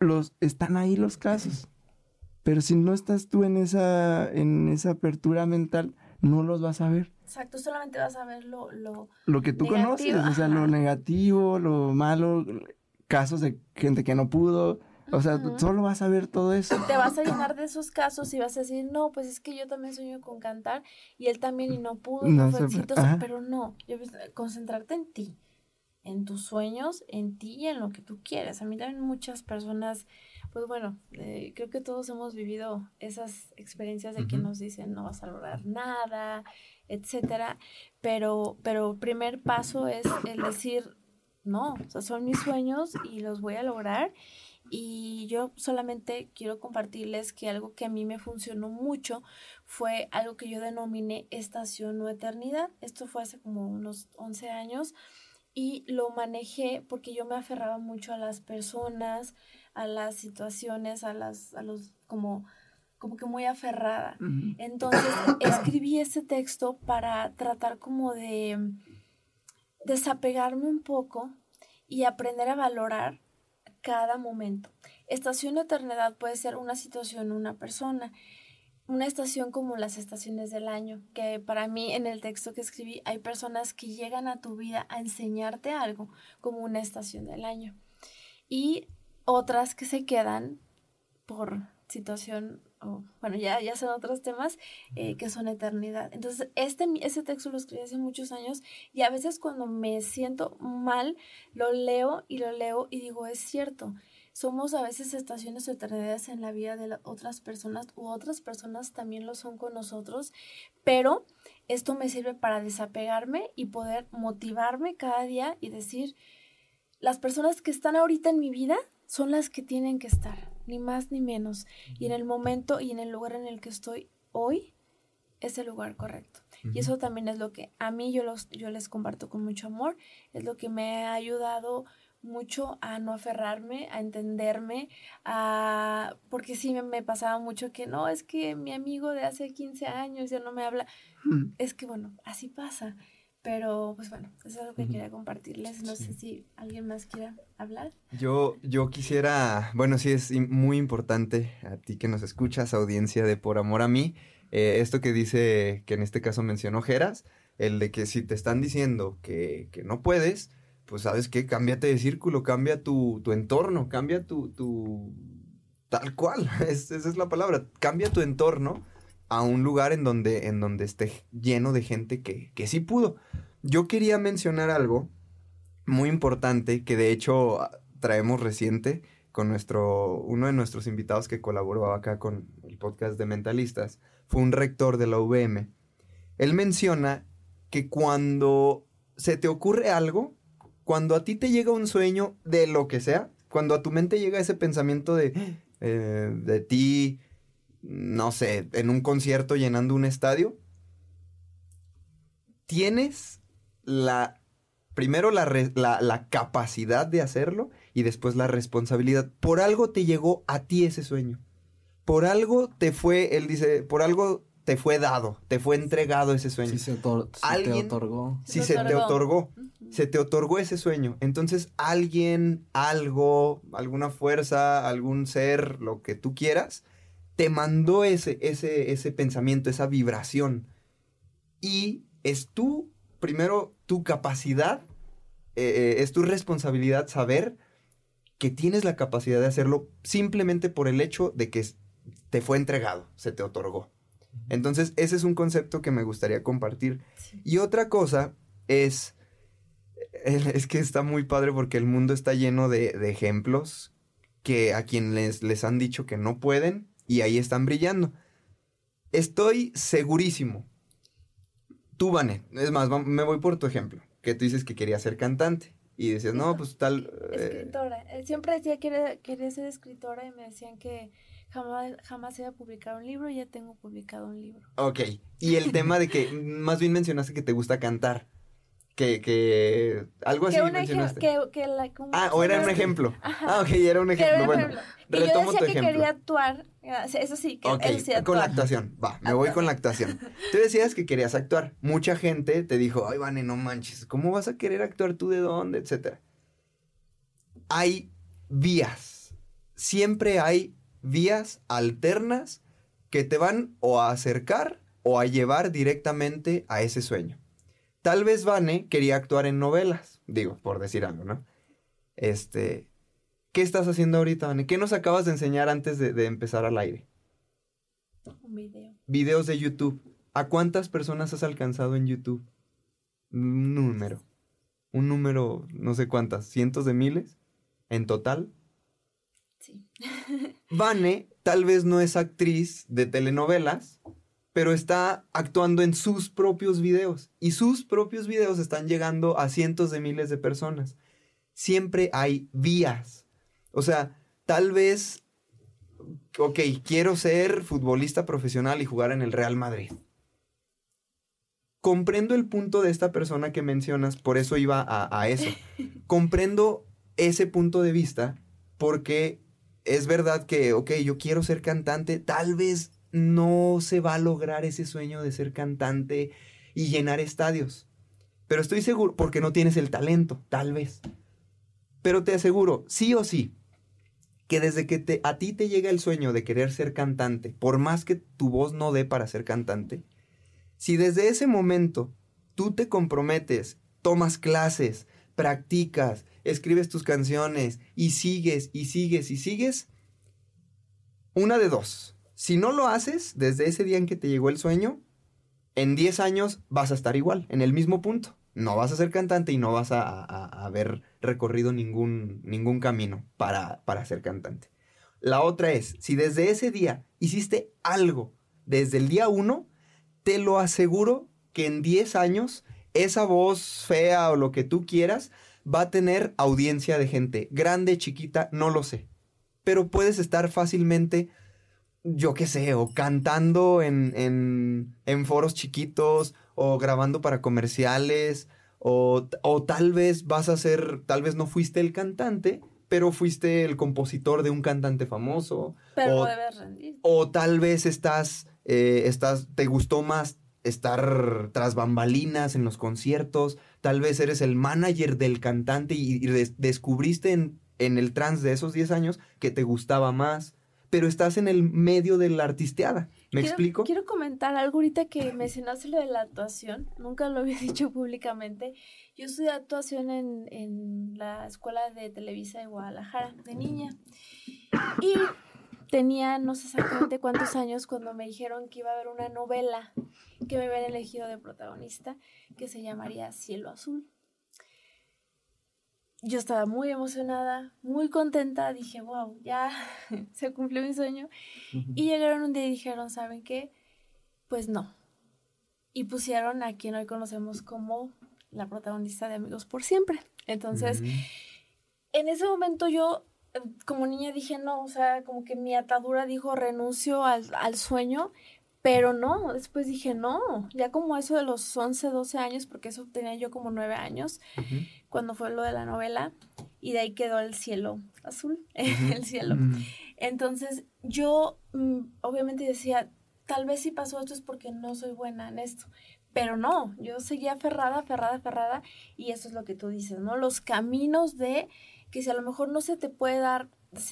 los están ahí los casos. Pero si no estás tú en esa en esa apertura mental, no los vas a ver. Exacto, solamente vas a ver lo lo, lo que tú conoces, o sea, lo negativo, lo malo, casos de gente que no pudo, o sea, solo vas a ver todo eso. Te vas a llenar de esos casos y vas a decir, no, pues es que yo también sueño con cantar y él también y no pudo, no, fue exitoso, pero no, yo, concentrarte en ti, en tus sueños, en ti y en lo que tú quieres. A mí también muchas personas, pues bueno, eh, creo que todos hemos vivido esas experiencias de que nos dicen no vas a lograr nada, etcétera, pero, pero primer paso es el decir, no, o sea, son mis sueños y los voy a lograr y yo solamente quiero compartirles que algo que a mí me funcionó mucho fue algo que yo denominé estación o eternidad. Esto fue hace como unos 11 años y lo manejé porque yo me aferraba mucho a las personas, a las situaciones, a las a los como como que muy aferrada. Entonces, escribí ese texto para tratar como de desapegarme un poco y aprender a valorar cada momento. Estación de eternidad puede ser una situación, una persona, una estación como las estaciones del año, que para mí en el texto que escribí hay personas que llegan a tu vida a enseñarte algo como una estación del año y otras que se quedan por situación bueno, ya, ya son otros temas eh, que son eternidad. Entonces, este, ese texto lo escribí hace muchos años y a veces cuando me siento mal, lo leo y lo leo y digo, es cierto, somos a veces estaciones o eternidades en la vida de otras personas u otras personas también lo son con nosotros, pero esto me sirve para desapegarme y poder motivarme cada día y decir, las personas que están ahorita en mi vida son las que tienen que estar, ni más ni menos. Y en el momento y en el lugar en el que estoy hoy es el lugar correcto. Y eso también es lo que a mí yo, los, yo les comparto con mucho amor, es lo que me ha ayudado mucho a no aferrarme, a entenderme, a... porque sí me, pasaba mucho que no, es que mi amigo de hace 15 años ya no me habla. Es que bueno, así pasa. Pero pues bueno, eso es lo que quería compartirles. No sé si alguien más quiera hablar. Yo, yo quisiera, bueno, sí es muy importante a ti que nos escuchas, audiencia de Por Amor a mí, eh, esto que dice, que en este caso mencionó Geras, el de que si te están diciendo que, que no puedes, pues sabes qué, cámbiate de círculo, cambia tu, tu entorno, cambia tu, tu, tal cual, esa es la palabra, cambia tu entorno a un lugar en donde, en donde esté lleno de gente que, que sí pudo. Yo quería mencionar algo muy importante que de hecho traemos reciente con nuestro, uno de nuestros invitados que colaboró acá con el podcast de Mentalistas, fue un rector de la UVM. Él menciona que cuando se te ocurre algo, cuando a ti te llega un sueño de lo que sea, cuando a tu mente llega ese pensamiento de, eh, de ti, no sé, en un concierto llenando un estadio, tienes la, primero la, la, capacidad de hacerlo y después la responsabilidad. Por algo te llegó a ti ese sueño. Por algo te fue, él dice, por algo te fue dado, te fue entregado ese sueño. Si se, te otorgó. Si se, te otorgó. Se te otorgó ese sueño. Entonces alguien, algo, alguna fuerza, algún ser, lo que tú quieras, te mandó ese, ese, ese pensamiento, esa vibración. Y es tú, primero, tu capacidad, eh, eh, es tu responsabilidad saber que tienes la capacidad de hacerlo simplemente por el hecho de que te fue entregado, se te otorgó. Entonces, ese es un concepto que me gustaría compartir. Y otra cosa es, es que está muy padre porque el mundo está lleno de, ejemplos que a quienes les, han dicho que no pueden y ahí están brillando. Estoy segurísimo. Tú, Vane, es más, me voy por tu ejemplo, que tú dices que querías ser cantante. Y decías, no, pues tal... Eh, escritora. Eh, siempre decía que quería ser escritora y me decían que jamás, jamás iba a publicar un libro y ya tengo publicado un libro. Ok. Y el tema de que más bien mencionaste que te gusta cantar. Que, que algo así mencionaste. Que, que la, ah, o era un ejemplo. Ah, ok, era un ejemplo. bueno, y retomo yo decía que quería actuar. Eso sí, que él sí Con la actuación. Va, me voy con la actuación. Tú decías que querías actuar. Mucha gente te dijo, ay, Vane, no manches, ¿cómo vas a querer actuar tú de dónde? Etcétera. Hay vías. Siempre hay vías alternas que te van o a acercar o a llevar directamente a ese sueño. Tal vez Vane quería actuar en novelas, digo, por decir algo, ¿no? Este, ¿qué estás haciendo ahorita, Vane? ¿Qué nos acabas de enseñar antes de, de empezar al aire? Un video. Videos de YouTube. ¿A cuántas personas has alcanzado en YouTube? Un número. Un número, no sé cuántas, cientos de miles en total. Vane tal vez no es actriz de telenovelas, pero está actuando en sus propios videos. Y sus propios videos están llegando a cientos de miles de personas. Siempre hay vías. O sea, tal vez, ok, quiero ser futbolista profesional y jugar en el Real Madrid. Comprendo el punto de esta persona que mencionas, por eso iba a, a eso. Comprendo ese punto de vista porque es verdad que, ok, yo quiero ser cantante, tal vez no se va a lograr ese sueño de ser cantante y llenar estadios. Pero estoy seguro, porque no tienes el talento, tal vez. Pero te aseguro, sí o sí, que desde que te, a ti te llega el sueño de querer ser cantante, por más que tu voz no dé para ser cantante, si desde ese momento tú te comprometes, tomas clases, practicas, escribes tus canciones y sigues y sigues y sigues, una de dos. Si no lo haces desde ese día en que te llegó el sueño, en 10 años vas a estar igual, en el mismo punto. no vas a ser cantante y no vas a, haber recorrido ningún, ningún camino para, para ser cantante. La otra es, si desde ese día hiciste algo, desde el día uno, te lo aseguro que en 10 años esa voz fea o lo que tú quieras va a tener audiencia de gente, grande, chiquita, no lo sé. Pero puedes estar fácilmente, yo qué sé, o cantando en, en, en foros chiquitos, o grabando para comerciales, o, o, tal vez vas a ser, tal vez no fuiste el cantante, pero fuiste el compositor de un cantante famoso. Pero o, debes rendir. O tal vez estás, eh, estás, te gustó más estar tras bambalinas en los conciertos, tal vez eres el manager del cantante y, descubriste en, en, el trans de esos 10 años que te gustaba más, pero estás en el medio de la artisteada. ¿Me explico? Quiero comentar algo ahorita que mencionaste lo de la actuación, nunca lo había dicho públicamente. Yo estudié actuación en, en la Escuela de Televisa de Guadalajara, de niña. Y tenía no sé exactamente cuántos años cuando me dijeron que iba a haber una novela que me habían elegido de protagonista que se llamaría Cielo Azul. Yo estaba muy emocionada, muy contenta, dije, wow, ya se cumplió mi sueño. Y llegaron un día y dijeron, ¿saben qué? Pues no. Y pusieron a quien hoy conocemos como la protagonista de Amigos por Siempre. Entonces, en ese momento yo como niña dije, no, o sea, como que mi atadura dijo, renuncio al, al sueño, pero no, después dije, no, ya como eso de los 11, 12 años, porque eso tenía yo como 9 años, cuando fue lo de la novela, y de ahí quedó el cielo azul, el cielo. Mm. Entonces yo mm, obviamente decía, tal vez si pasó esto es porque no soy buena en esto, pero no, yo seguía aferrada, aferrada, aferrada, y eso es lo que tú dices, ¿no? Los caminos de que si a lo mejor no se te puede dar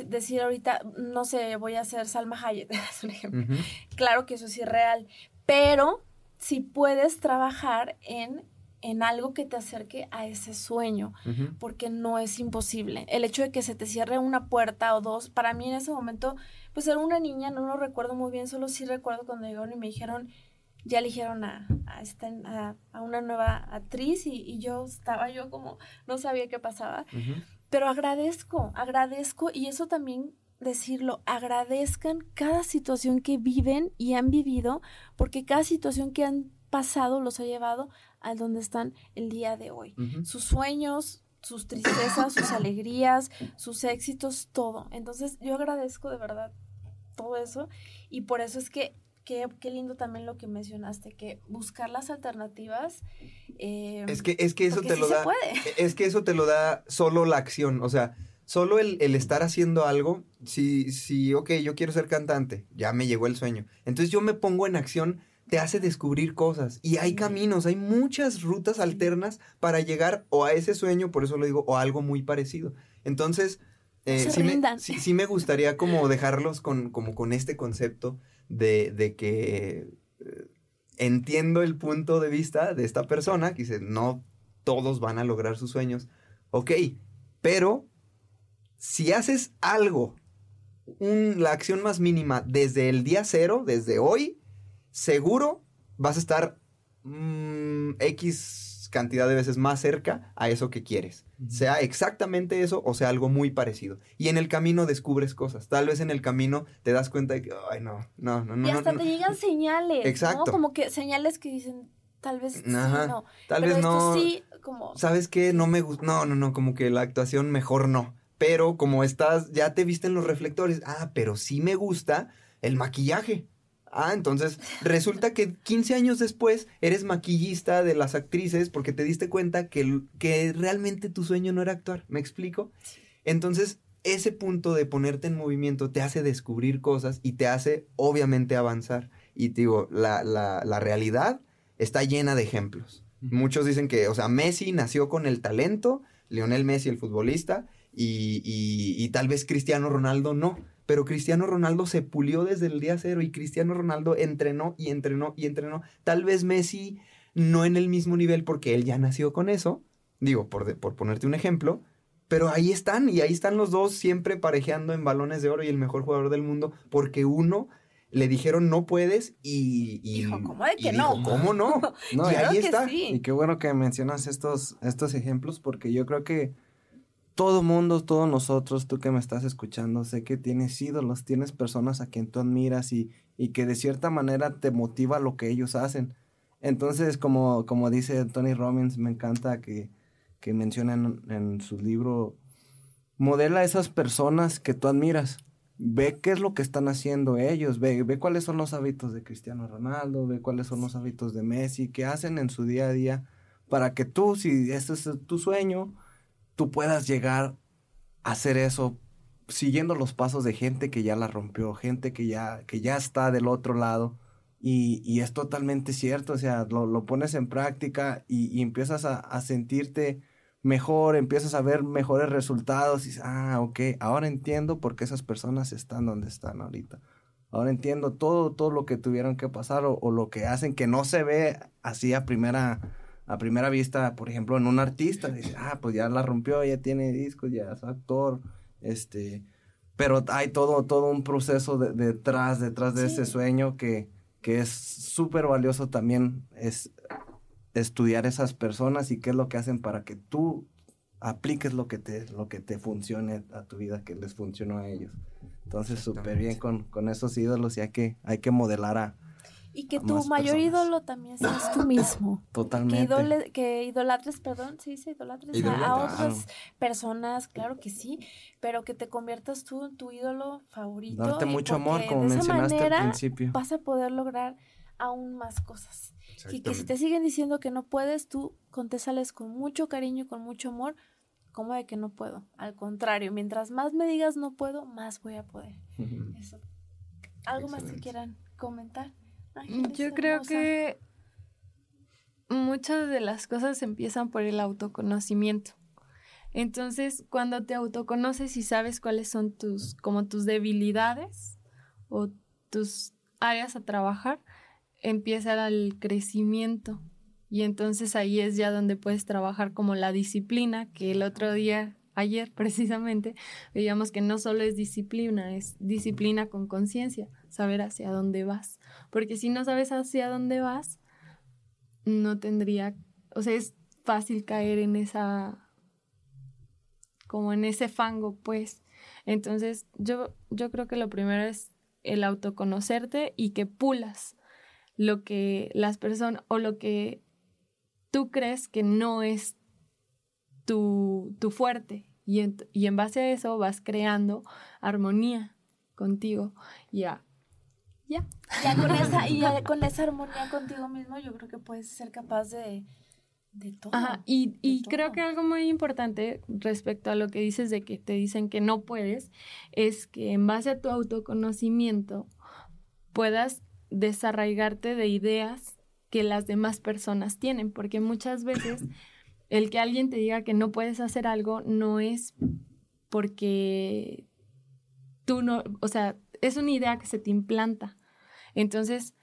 decir ahorita, no sé, voy a hacer Salma Hayek, es un ejemplo. Claro que eso es irreal, pero si puedes trabajar en, en algo que te acerque a ese sueño, porque no es imposible. El hecho de que se te cierre una puerta o dos, para mí en ese momento, pues era una niña, no lo recuerdo muy bien, solo sí recuerdo cuando llegaron y me dijeron, ya eligieron a, a, a, una nueva actriz y, y, yo estaba yo como, no sabía qué pasaba. Pero agradezco, agradezco y eso también decirlo, agradezcan cada situación que viven y han vivido, porque cada situación que han pasado los ha llevado a donde están el día de hoy. Sus sueños, sus tristezas, sus alegrías, sus éxitos, todo. Entonces yo agradezco de verdad todo eso y por eso es que qué, qué lindo también lo que mencionaste, que buscar las alternativas. Eh, es que, es que eso te lo da. Es que eso te lo da solo la acción. O sea, solo el, el, estar haciendo algo. Si, si, ok, yo quiero ser cantante, ya me llegó el sueño. Entonces yo me pongo en acción, te hace descubrir cosas. Y hay caminos, hay muchas rutas alternas para llegar o a ese sueño, por eso lo digo, o a algo muy parecido. Entonces, eh, sí, me, sí, me, gustaría como dejarlos con, como con este concepto de, que eh, entiendo el punto de vista de esta persona que dice, no todos van a lograr sus sueños. Ok, pero si haces algo, la acción más mínima desde el día cero, desde hoy, seguro vas a estar mm, X cantidad de veces más cerca a eso que quieres. Sea exactamente eso o sea algo muy parecido. Y en el camino descubres cosas. Tal vez en el camino te das cuenta de que, ay, no, no, no, no. Y hasta te llegan señales. Exacto. Como que señales que dicen, tal vez sí, no. Tal vez no. Sí, como... ¿Sabes qué? No me gusta. No, no, no, como que la actuación mejor no. Pero como estás, ya te viste en los reflectores. Ah, pero sí me gusta el maquillaje. Ah, entonces resulta que 15 años después eres maquillista de las actrices porque te diste cuenta que, que realmente tu sueño no era actuar. ¿Me explico? Entonces, ese punto de ponerte en movimiento te hace descubrir cosas y te hace, obviamente, avanzar. Y te digo, la, la, la realidad está llena de ejemplos. Muchos dicen que, o sea, Messi nació con el talento, Lionel Messi el futbolista, y, y, y tal vez Cristiano Ronaldo no pero Cristiano Ronaldo se pulió desde el día cero y Cristiano Ronaldo entrenó y entrenó y entrenó. Tal vez Messi no en el mismo nivel porque él ya nació con eso, digo, por, por ponerte un ejemplo, pero ahí están y ahí están los dos siempre parejeando en balones de oro y el mejor jugador del mundo porque uno le dijeron no puedes y, y dijo, ¿cómo de que no? ¿Cómo no? no y ahí está. Y qué bueno que mencionas estos, estos ejemplos porque yo creo que todo mundo, todos nosotros, tú que me estás escuchando, sé que tienes ídolos, tienes personas a quien tú admiras y, y que de cierta manera te motiva lo que ellos hacen. Entonces, como, como dice Tony Robbins, me encanta que, que menciona en, su libro, modela a esas personas que tú admiras. Ve qué es lo que están haciendo ellos, ve, ve cuáles son los hábitos de Cristiano Ronaldo, ve cuáles son los hábitos de Messi, qué hacen en su día a día, para que tú, si este es tu sueño, tú puedas llegar a hacer eso siguiendo los pasos de gente que ya la rompió, gente que ya, que ya está del otro lado. Y, y es totalmente cierto, o sea, lo, lo pones en práctica y, empiezas a, a sentirte mejor, empiezas a ver mejores resultados y ah, ok, ahora entiendo por qué esas personas están donde están ahorita. Ahora entiendo todo, todo lo que tuvieron que pasar o, lo que hacen que no se ve así a primera, a primera vista, por ejemplo, en un artista. Dice, ah, pues ya la rompió, ya tiene discos, ya es actor, este... Pero hay todo, todo un proceso detrás, detrás de ese sueño que, que es súper valioso también. Es estudiar esas personas y qué es lo que hacen para que tú apliques lo que te, lo que te funcione a tu vida, que les funcionó a ellos. Entonces, súper bien con, con, esos ídolos y hay que, hay que modelar a... Y que tu mayor ídolo también seas tú mismo. Totalmente. Que, idolatres, perdón, sí, sí, idolatres a, otras personas, claro que sí, pero que te conviertas tú en tu ídolo favorito. Darte mucho amor, como mencionaste al principio. Vas a poder lograr aún más cosas. Y que si te siguen diciendo que no puedes, tú contésales con mucho cariño, con mucho amor, como de que no puedo. Al contrario, mientras más me digas no puedo, más voy a poder. Eso. ¿Algo más que quieran comentar? Yo creo que muchas de las cosas empiezan por el autoconocimiento. Entonces, cuando te autoconoces y sabes cuáles son tus, como tus debilidades o tus áreas a trabajar, empieza el crecimiento. Y entonces ahí es ya donde puedes trabajar como la disciplina, que el otro día, ayer precisamente, veíamos que no solo es disciplina, es disciplina con conciencia, saber hacia dónde vas. Porque si no sabes hacia dónde vas, no tendría, o sea, es fácil caer en esa, como en ese fango, pues. Entonces, yo, yo creo que lo primero es el autoconocerte y que pulas lo que las personas o lo que tú crees que no es tu, tu fuerte. Y en, y en, base a eso vas creando armonía contigo. Ya. Ya. Ya con esa, y ya con esa armonía contigo mismo, yo creo que puedes ser capaz de, de todo. y, y creo que algo muy importante respecto a lo que dices de que te dicen que no puedes, es que en base a tu autoconocimiento puedas desarraigarte de ideas que las demás personas tienen, porque muchas veces el que alguien te diga que no puedes hacer algo no es porque tú no, o sea, es una idea que se te implanta. Entonces,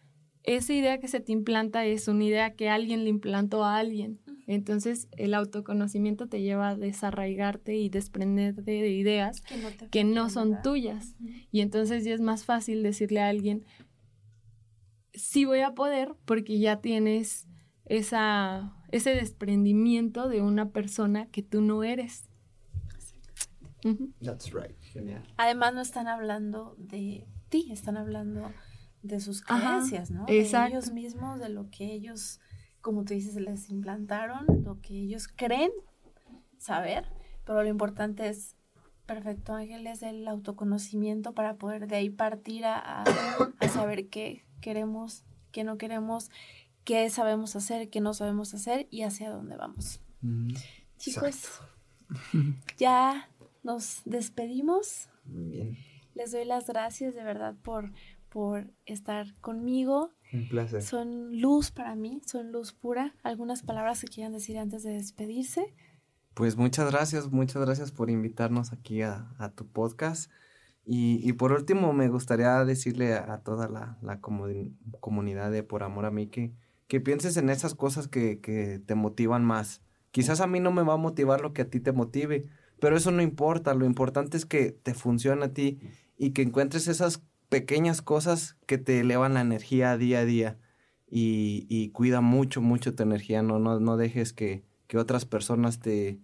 esa idea que se te implanta es una idea que alguien le implantó a alguien. Entonces, el autoconocimiento te lleva a desarraigarte y desprenderte de ideas que no, son tuyas. Y entonces ya es más fácil decirle a alguien, sí voy a poder porque ya tienes esa, ese desprendimiento de una persona que tú no eres. That's right. Genial. Además no están hablando de ti, están hablando de sus creencias, ¿no? De ellos mismos, de lo que ellos, como tú dices, les implantaron, lo que ellos creen saber, pero lo importante es, perfecto, Ángel, es el autoconocimiento para poder de ahí partir a, a saber qué, queremos, qué no queremos, qué sabemos hacer, qué no sabemos hacer y hacia dónde vamos. Chicos, ya nos despedimos. bien. Les doy las gracias de verdad por, por estar conmigo. Un placer. Son luz para mí, son luz pura. ¿Algunas palabras que quieran decir antes de despedirse? Pues muchas gracias, muchas gracias por invitarnos aquí a, a tu podcast. Y, por último, me gustaría decirle a, toda la, comunidad de Por Amor a mí que, que pienses en esas cosas que, que, te motivan más. Quizás a mí no me va a motivar lo que a ti te motive, pero eso no importa. Lo importante es que te funcione a ti y que encuentres esas pequeñas cosas que te elevan la energía día a día y, y cuida mucho, mucho tu energía. No, no, no dejes que, que otras personas te,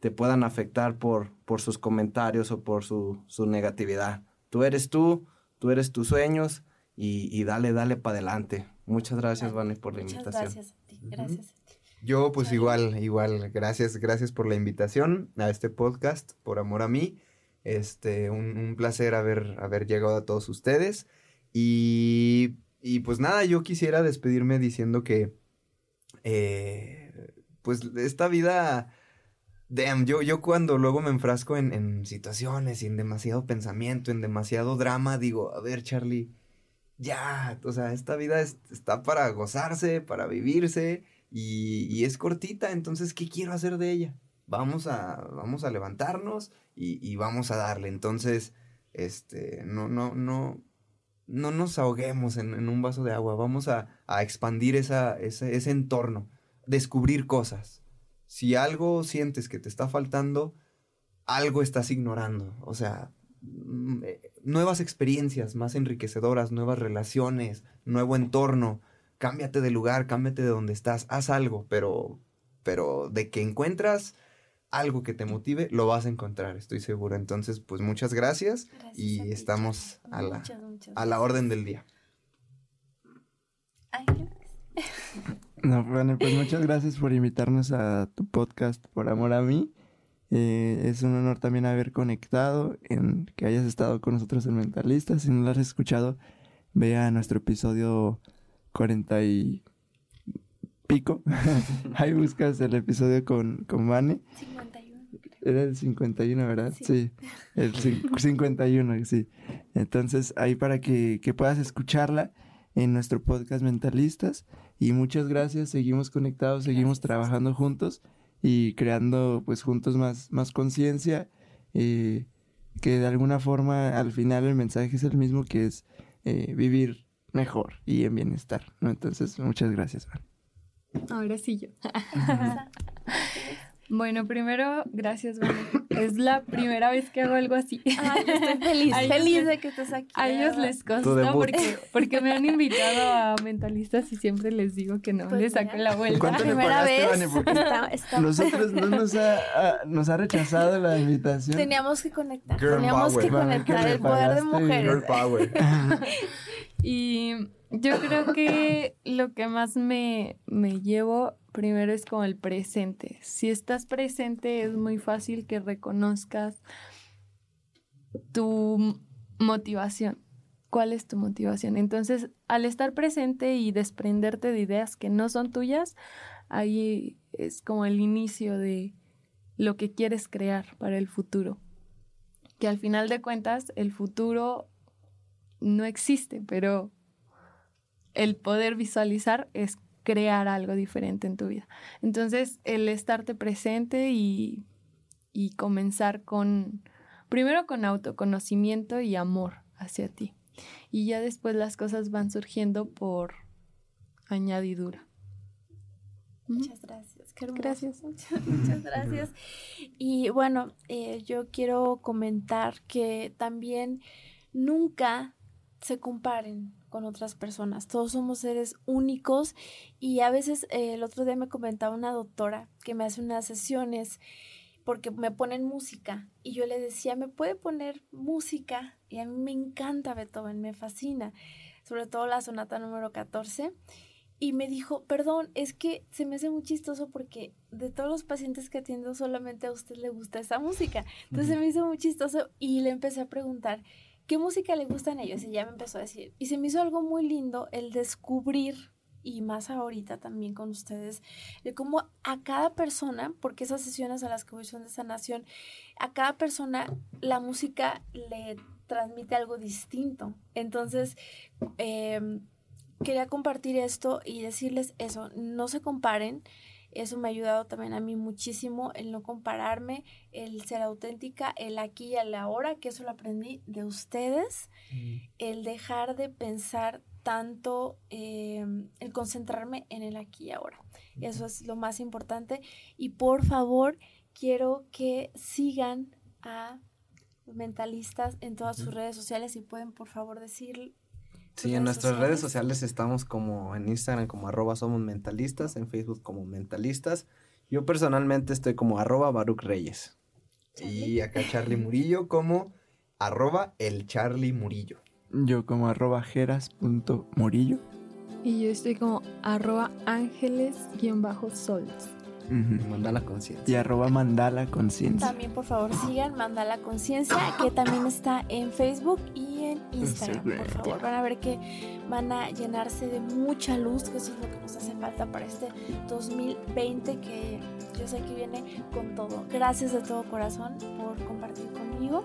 te puedan afectar por, por sus comentarios o por su, su negatividad. Tú eres tú, tú eres tus sueños y, y dale, dale para adelante. Muchas gracias, Vane, por la invitación. Gracias a ti, gracias a ti. Yo pues igual, igual, gracias, gracias por la invitación a este podcast, por amor a mí. Este, un, un placer haber, haber llegado a todos ustedes. Y, y, pues nada, yo quisiera despedirme diciendo que, eh, pues esta vida, damn, yo, yo cuando luego me enfrasco en, en situaciones y en demasiado pensamiento, en demasiado drama, digo, a ver, Charlie, ya, o sea, esta vida es, está para gozarse, para vivirse y, y, es cortita, entonces, ¿qué quiero hacer de ella? Vamos a, vamos a levantarnos y, y, vamos a darle. Entonces, este, no, no, no, no nos ahoguemos en, en un vaso de agua, vamos a, a expandir esa, ese, ese entorno, descubrir cosas. Si algo sientes que te está faltando, algo estás ignorando. O sea, nuevas experiencias más enriquecedoras, nuevas relaciones, nuevo entorno cámbiate de lugar, cámbiate de donde estás, haz algo, pero, pero de que encuentras algo que te motive, lo vas a encontrar, estoy seguro. Entonces, pues muchas gracias, gracias y a estamos a la, muchas, muchas a la orden del día. Ay, no, bueno, pues muchas gracias por invitarnos a tu podcast Por Amor a mí. Eh, es un honor también haber conectado, en que hayas estado con nosotros en Mentalistas. Si no lo has escuchado, vea nuestro episodio 40 y pico. Ahí buscas el episodio con, con Vane. 51. Era el 51, ¿verdad? Sí. sí. El 51, sí. Entonces, ahí para que, que puedas escucharla en nuestro podcast Mentalistas. Y muchas gracias. Seguimos conectados, seguimos trabajando juntos y creando, pues, juntos más, más conciencia. Eh, que de alguna forma, al final, el mensaje es el mismo, que es eh, vivir mejor y en bienestar, ¿no? Entonces, muchas gracias, Van. Ahora sí yo. bueno, primero, gracias, Van. Es la primera vez que hago algo así. Ay, yo estoy feliz, feliz de que estés aquí. A ellos les consta porque, porque me han invitado a mentalistas y siempre les digo que no, Pues les saco la vuelta. ¿Cuánto le primera pagaste, vez. Vane? Porque Está- está- nosotros no nos ha, a- nos ha rechazado la invitación. Teníamos que conectar, Girl teníamos power. que Mami, ¿qué conectar le el poder de mujeres. Girl power. Y yo creo que lo que más me, me llevo primero es como el presente. Si estás presente es muy fácil que reconozcas tu motivación. ¿Cuál es tu motivación? Entonces, al estar presente y desprenderte de ideas que no son tuyas, ahí es como el inicio de lo que quieres crear para el futuro. Que al final de cuentas, el futuro no existe, pero el poder visualizar es crear algo diferente en tu vida. Entonces, el estarte presente y, y comenzar con, primero con autoconocimiento y amor hacia ti. Y ya después las cosas van surgiendo por añadidura. Muchas gracias. Qué. Gracias. Muchas gracias. Y bueno, eh, yo quiero comentar que también nunca se comparen con otras personas. Todos somos seres únicos y a veces eh, el otro día me comentaba una doctora que me hace unas sesiones porque me ponen música y yo le decía, ¿me puede poner música? Y a mí me encanta Beethoven, me fascina, sobre todo la sonata número 14. Y me dijo, perdón, es que se me hace muy chistoso porque de todos los pacientes que atiendo solamente a usted le gusta esa música. Entonces se me hizo muy chistoso y le empecé a preguntar, ¿qué música le gustan ellos? Y ya me empezó a decir. Y se me hizo algo muy lindo el descubrir, y más ahorita también con ustedes, de cómo a cada persona, porque esas sesiones a las que voy son de sanación, a cada persona la música le transmite algo distinto. Entonces, eh, quería compartir esto y decirles eso, no se comparen. Eso me ha ayudado también a mí muchísimo, el no compararme, el ser auténtica, el aquí y el ahora, que eso lo aprendí de ustedes, el dejar de pensar tanto, eh, el concentrarme en el aquí y ahora. Eso es lo más importante. Y por favor, quiero que sigan a mentalistas en todas sus redes sociales y pueden por favor decir Sí, en nuestras redes sociales estamos como en Instagram como arroba somos mentalistas, en Facebook como mentalistas. Yo personalmente estoy como arroba Baruch Reyes. Y acá Charlie Murillo como arroba el Charlie Murillo. Yo como arroba jeras.murillo. Y yo estoy como arroba ángeles-sols. Mandala Conciencia. Y arroba Mandala Conciencia. También, por favor, sigan Mandala Conciencia, que también está en Facebook y en Instagram. Por favor, van a ver que van a llenarse de mucha luz, que eso es lo que nos hace falta para este 2020, que yo sé que viene con todo. Gracias de todo corazón por compartir conmigo.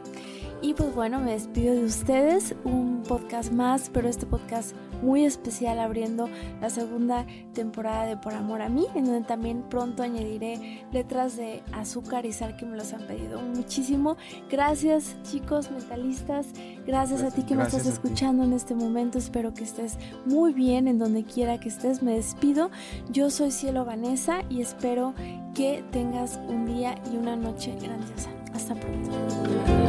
Y pues bueno, me despido de ustedes. Un podcast más, pero este podcast muy especial abriendo la segunda temporada de Por Amor a mí, en donde también pronto añadiré letras de azúcar y sal que me los han pedido muchísimo. Gracias chicos mentalistas, gracias, a ti que me estás escuchando en este momento. Espero que estés muy bien en donde quiera que estés. Me despido. Yo soy Cielo Vanessa y espero que tengas un día y una noche grandiosa. Hasta pronto.